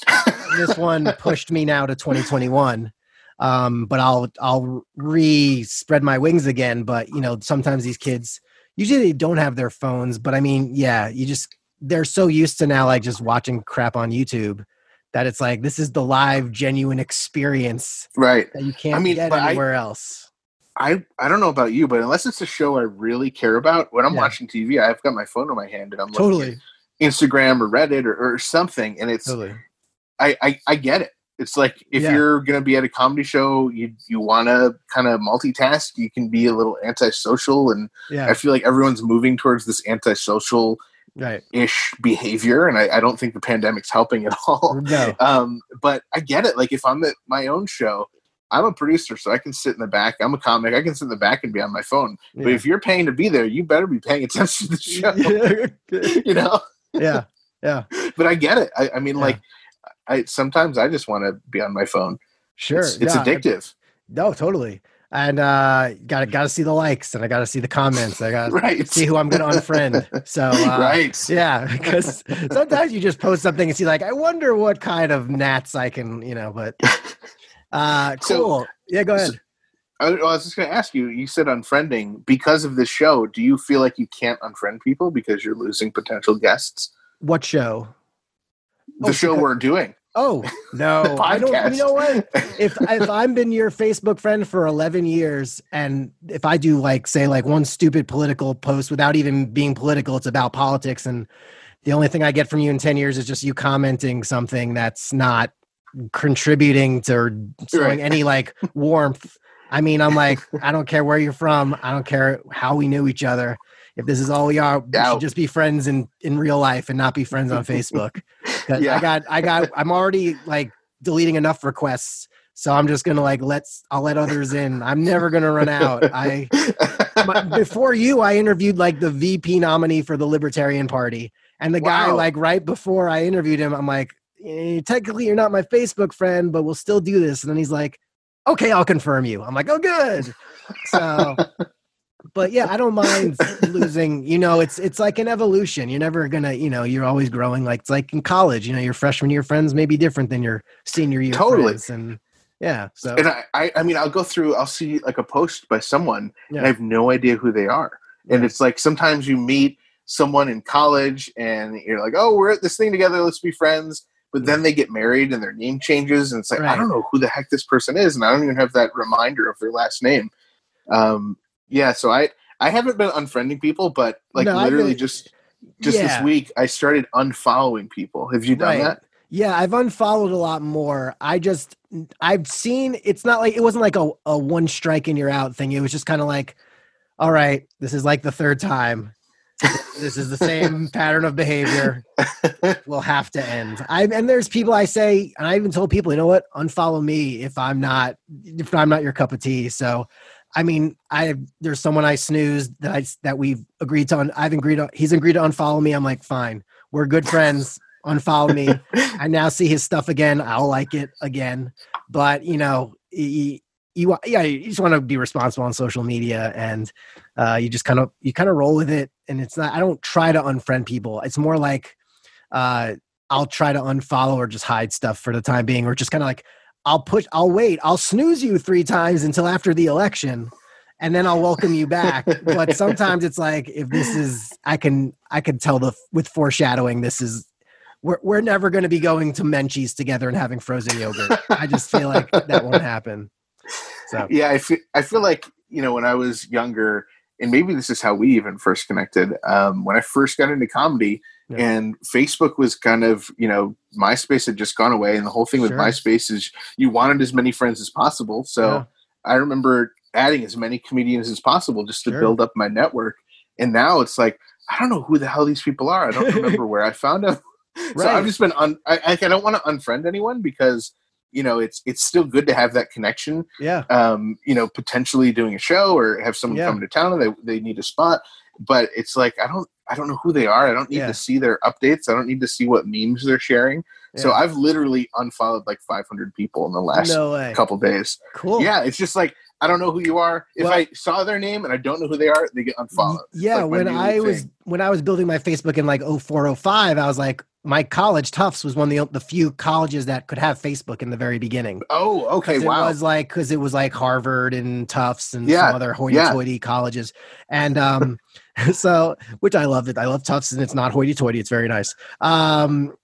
this one pushed me now to 2021 um, but i'll i'll re spread my wings again but you know sometimes these kids usually they don't have their phones but i mean yeah you just they're so used to now like just watching crap on youtube that it's like this is the live genuine experience Right. that you can't I mean, get but I- anywhere else I I don't know about you, but unless it's a show I really care about, when I'm Yeah. watching TV, I've got my phone in my hand and I'm totally Instagram or Reddit or, or something, and it's totally I, I I get it. It's like if Yeah. you're gonna be at a comedy show, you you want to kind of multitask. You can be a little antisocial, and yeah I feel like everyone's moving towards this antisocial right ish behavior, and I, I, don't think the pandemic's helping at all. No. Um, but I get it. Like if I'm at my own show, I'm a producer, so I can sit in the back. I'm a comic. I can sit in the back and be on my phone. Yeah. But if you're paying to be there, you better be paying attention to the show. you know? Yeah. Yeah. but I get it. I, I mean, yeah. like, I sometimes I just want to be on my phone. Sure. It's, it's yeah. addictive. No, totally. And uh gotta gotta see the likes and I gotta see the comments. I gotta right. see who I'm gonna unfriend. So uh, right. yeah, because sometimes you just post something and see like, I wonder what kind of gnats I can, you know, but uh, cool. So, yeah, go ahead. So, I, was just going to ask you. You said unfriending because of this show. Do you feel like you can't unfriend people because you're losing potential guests? What show? The oh, show because, we're doing. Oh no, I don't. You know what? If if I've been your Facebook friend for eleven years, and if I do like say like one stupid political post without even being political, it's about politics, and the only thing I get from you in ten years is just you commenting something that's not contributing to showing right. any like warmth. I mean, I'm like, I don't care where you're from. I don't care how we knew each other. If this is all we are, we should just be friends in in real life and not be friends on Facebook. yeah. I got, I got, I'm already like deleting enough requests, so I'm just gonna like let's, I'll let others in. I'm never gonna run out. I my, before you, I interviewed like the VP nominee for the Libertarian Party, and the wow. guy like right before I interviewed him, I'm like, Eh, technically you're not my Facebook friend, but we'll still do this. And then he's like, okay, I'll confirm you. I'm like, oh, good. So, but yeah, I don't mind losing. You know, it's it's like an evolution. You're never gonna, you know, you're always growing. Like it's like in college. You know, your freshman year friends may be different than your senior year totally. friends, and yeah. So, and I, I, I mean, I'll go through. I'll see like a post by someone, yeah. and I have no idea who they are. And yeah. it's like sometimes you meet someone in college, and you're like, oh, we're at this thing together. Let's be friends but then they get married and their name changes and it's like right. i don't know who the heck this person is and i don't even have that reminder of their last name um, yeah so i i haven't been unfriending people but like no, literally just just yeah. this week i started unfollowing people. Have you done right. that? Yeah i've unfollowed a lot more. I just i've seen it's not like it wasn't like a, a one strike and you're out thing. It was just kind of like all right this is like the third time. This is the same pattern of behavior. Will have to end. I and there's people i say and i even told people you know what? Unfollow me if i'm not if i'm not your cup of tea. So i mean i there's someone i snoozed that i that we've agreed to un, i've agreed on. he's agreed to unfollow me. I'm like fine. We're good friends. Unfollow me. I now see his stuff again. I'll like it again. But you know he, you yeah you just want to be responsible on social media and uh, you just kind of you kind of roll with it. And it's not i don't try to unfriend people. It's more like uh, i'll try to unfollow or just hide stuff for the time being or just kind of like i'll push i'll wait i'll snooze you three times until after the election and then i'll welcome you back. But sometimes it's like if this is i can i can tell the with foreshadowing this is we're, we're never going to be going to menchie's together and having frozen yogurt. I just feel like that won't happen. So. Yeah, I feel I feel like you know when I was younger, and maybe this is how we even first connected. Um, when I first got into comedy, yeah. and Facebook was kind of you know MySpace had just gone away, and the whole thing with MySpace is you wanted as many friends as possible. So yeah. I remember adding as many comedians as possible just to sure. build up my network. And now it's like I don't know who the hell these people are. I don't remember where I found them. Right. So I've just been on. I, I don't want to unfriend anyone because you know it's it's still good to have that connection yeah um you know potentially doing a show or have someone yeah. come to town and they, they need a spot but it's like i don't i don't know who they are i don't need yeah. to see their updates i don't need to see what memes they're sharing yeah. so i've literally unfollowed like 500 people in the last no couple days cool yeah it's just like I don't know who you are. If well, I saw their name and I don't know who they are, they get unfollowed. Yeah, like when I was when I was building my Facebook in like 0405, I was like, my college Tufts was one of the, the few colleges that could have Facebook in the very beginning. Oh, okay, wow. It was like because it was like Harvard and Tufts and yeah, some other hoity-toity colleges, and um, so which I loved it. I love Tufts and it's not hoity-toity. It's very nice. Um,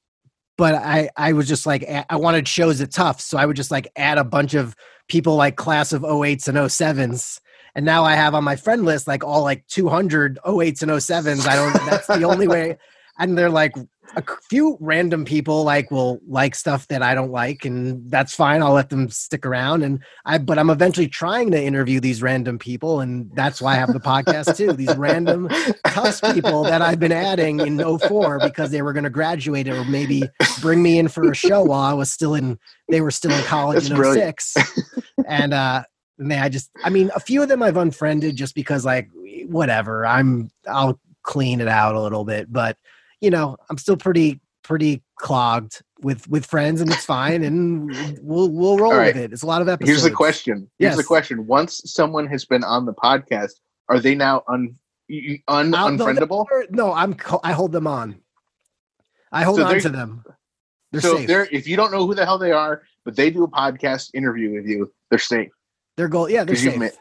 but I I was just like I wanted shows at Tufts, so I would just like add a bunch of people like class of 08s and 07s and now I have on my friend list like all like 200 08s and 07s. I don't. That's the only way and they're like a few random people like will like stuff that I don't like, and that's fine. I'll let them stick around. And I, but I'm eventually trying to interview these random people, and that's why I have the podcast too. These random cuss people that I've been adding in 04 because they were going to graduate or maybe bring me in for a show while I was still in. They were still in college That's in brilliant. 06. and uh and they, I just, I mean, a few of them I've unfriended just because, like, whatever. I'm, I'll clean it out a little bit, but you know, I'm still pretty, pretty clogged with with friends, and it's fine, and we'll we'll roll right. with it. It's a lot of episodes. Here's the question. Here's the question. Once someone has been on the podcast, are they now un, un unfriendable? No, I'm, I hold them on. I hold So on to them. They're so safe. if they're if you don't know who the hell they are, but they do a podcast interview with you, they're safe. They're goal. Yeah, they're safe.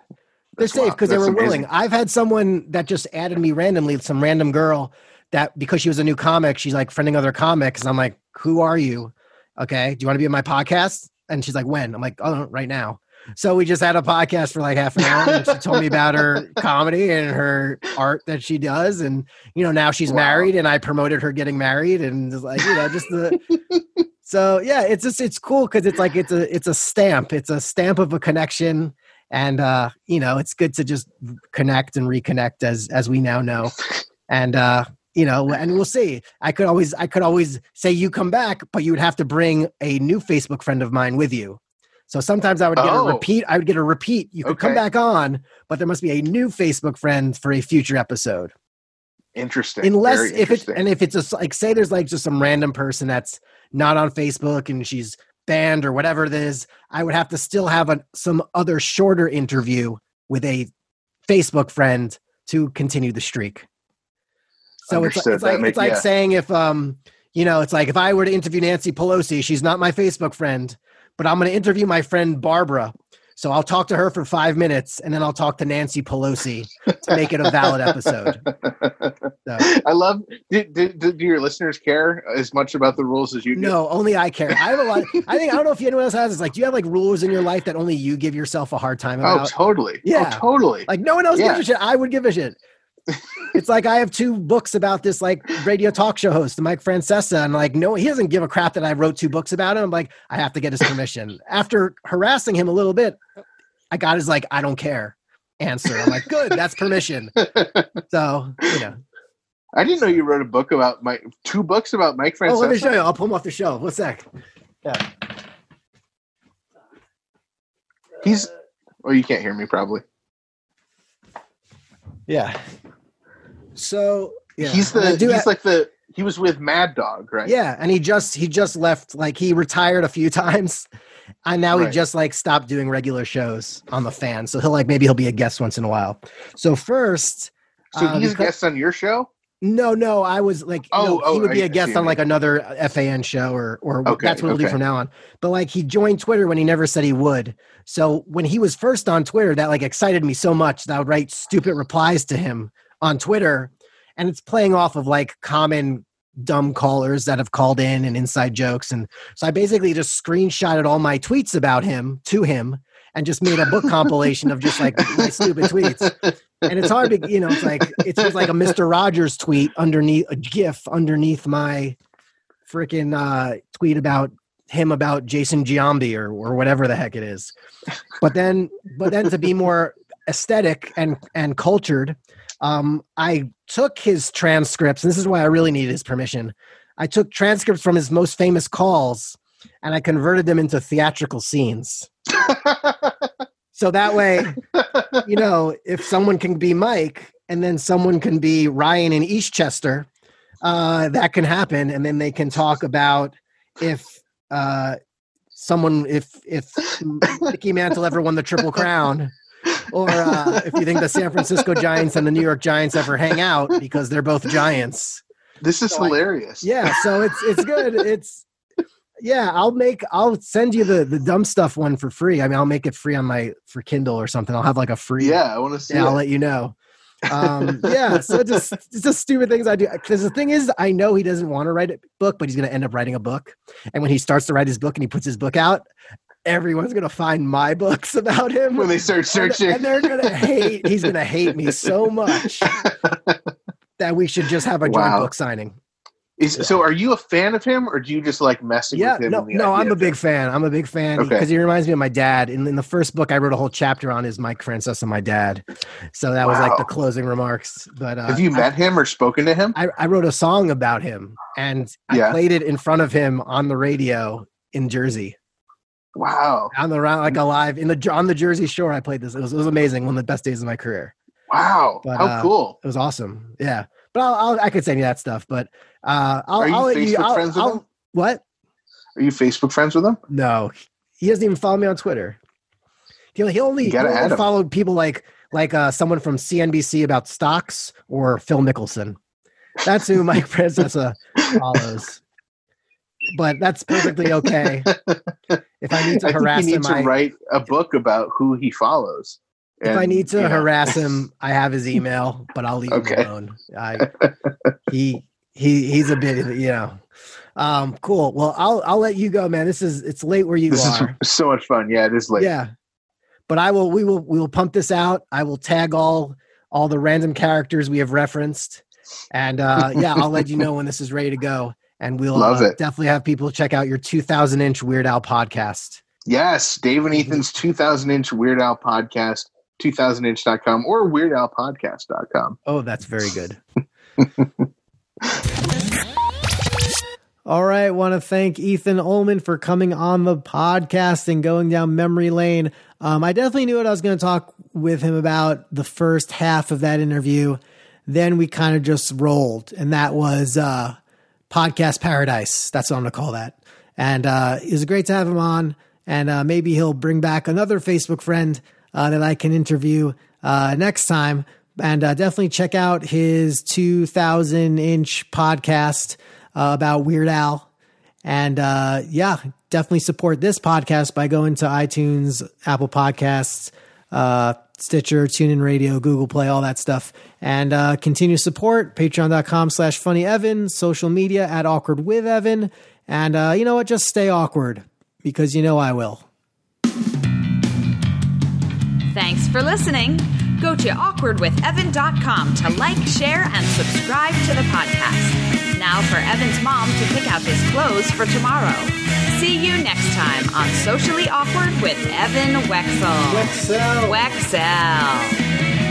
they're safe because they were willing. I've had someone that just added me randomly, some random girl that because she was a new comic, she's like friending other comics. And I'm like, who are you? Okay. Do you want to be on my podcast? And she's like, when? I'm like, oh, right now. So we just had a podcast for like half an hour and she told me about her comedy and her art that she does. And, you know, now she's Wow. married and I promoted her getting married and just like, you know, just the, so yeah, it's just, it's cool. Cause it's like, it's a, it's a stamp. It's a stamp of a connection and uh you know it's good to just connect and reconnect as as we now know and uh you know and we'll see i could always i could always say you come back but you would have to bring a new facebook friend of mine with you so sometimes i would get Oh. a repeat i would get a repeat you could come back on but there must be a new facebook friend for a future episode Interesting. unless Very if it's interesting. and if it's just like say there's like just some random person that's not on facebook and she's banned or whatever it is i would have to still have a, some other shorter interview with a facebook friend to continue the streak so it's, Understood. it's like That make- it's like yeah. saying if um you know it's like if i were to interview nancy pelosi she's not my facebook friend but i'm going to interview my friend barbara so i'll talk to her for five minutes and then i'll talk to nancy pelosi to make it a valid episode so. I love. Do, do, do do your listeners care as much about the rules as you do? No, only I care. I have a lot. I think I don't know if anyone else has. It's like, do you have like rules in your life that only you give yourself a hard time about? Oh, totally. Yeah. Oh, totally. like no one else Yeah. gives a shit. I would give a shit. It's like I have two books about this like radio talk show host, Mike Francesa, and like no, he doesn't give a crap that I wrote two books about him. I'm like, I have to get his permission. After harassing him a little bit, I got his like, I don't care answer. I'm like, good, that's permission. So you know, I didn't know you wrote a book about my two books about Mike Francesa. oh, let me show you. I'll pull him off the shelf. What's sec. Yeah. He's. Oh, you can't hear me probably. Yeah. So yeah, he's the. he's like the. He was with Mad Dog, right? Yeah, and he just he just left. Like he retired a few times, and now he just like stopped doing regular shows on the fan. So he'll like maybe he'll be a guest once in a while. So first, So uh, he's a guest on your show. no, no, I was like, Oh, no, oh, he would be I- a guest on like another FAN show or or Okay, that's what he'll do from now on. But like he joined Twitter when he never said he would. So when he was first on Twitter, that like excited me so much that I would write stupid replies to him on Twitter, and it's playing off of like common dumb callers that have called in and inside jokes. And so i basically just screenshotted all my tweets about him to him and just made a book compilation of just like my stupid tweets. And it's hard to you know it's like it's just like a mr rogers tweet underneath a gif underneath my freaking uh tweet about him about jason giambi or, or whatever the heck it is. But then but then to be more aesthetic and and cultured um i took his transcripts and this is why i really needed his permission i took transcripts from his most famous calls and i converted them into theatrical scenes so that way you know, if someone can be Mike and then someone can be Ryan in Eastchester, uh, that can happen. And then they can talk about if uh, someone, if if Mickey Mantle ever won the Triple Crown, or uh, if you think the San Francisco Giants and the New York Giants ever hang out because they're both giants. this is So I- hilarious. Yeah, so it's it's good. It's yeah, I'll make I'll send you the the dumb stuff one for free. I mean, I'll make it free on my for Kindle or something. I'll have like a free Yeah, I want to see. yeah, I'll let you know. Um, yeah, so just just stupid things I do. Because the thing is, I know he doesn't want to write a book, but he's going to end up writing a book. And when he starts to write his book and he puts his book out, everyone's going to find my books about him. when they start searching. and they're going to hate. He's going to hate me so much that we should just have a joint Wow. book signing. Is so? Are you a fan of him, or do you just like messing Yeah, with him? no, no, I'm a big him? fan. I'm a big fan Okay. because he reminds me of my dad. In, in the first book, I wrote a whole chapter on his Mike Francis and my dad. So that was like the closing remarks. But uh, Have you I- met him or spoken to him? I, I wrote a song about him and I Yeah. played it in front of him on the radio in Jersey. Wow, On the round like alive in the on the Jersey Shore. I played this. It was, it was amazing. One of the best days of my career. wow, But, how uh, cool! It was awesome. Yeah. But I'll, I'll I could send you that stuff. But uh, I'll, Are you I'll you. Facebook I'll, friends with him? What? Are you Facebook friends with him? No, he doesn't even follow me on Twitter. He, he only, he only followed people like like uh, someone from CNBC about stocks or Phil Mickelson. That's who Mike Francesa follows. But that's perfectly okay. If I need to I harass him, to I, write a book about who he follows. if I need to know, harass him, I have his email, but I'll leave Okay. him alone. I, he he he's a bit, you know. Um, cool. Well, I'll I'll let you go, man. This is it's late where you go. this are. is so much fun. Yeah, it is late. Yeah. But I will we will we will pump this out. I will tag all all the random characters we have referenced. And uh yeah, I'll let you know when this is ready to go. And we'll Love uh, it. definitely have people check out your 2000 inch Weird Al podcast. Yes, Dave and Ethan's 2000 inch Weird Al podcast, 2000inch.com or weirdalpodcast.com. Oh, that's very good. All right, want to thank Ethan Ullman for coming on the podcast and going down memory lane. Um, I definitely knew what I was going to talk with him about the first half of that interview. Then we kind of just rolled, and that was uh, podcast paradise. That's what I'm going to call that. And uh, it was great to have him on, and uh, maybe he'll bring back another Facebook friend uh, that I can interview uh, next time. And uh, definitely check out his 2,000 inch podcast uh, about Weird Al. And yeah, definitely support this podcast by going to iTunes, Apple Podcasts, Stitcher, TuneIn Radio, Google Play, all that stuff. And uh, continue support patreon.com slash funny Evan, social media at awkward with Evan. And uh, you know what? Just stay awkward because you know I will. Thanks for listening. Go to awkwardwithevan.com to like, share, and subscribe to the podcast. Now for Evan's mom to pick out his clothes for tomorrow. See you next time on Socially Awkward with Evan Wecksell. Wecksell. Wecksell.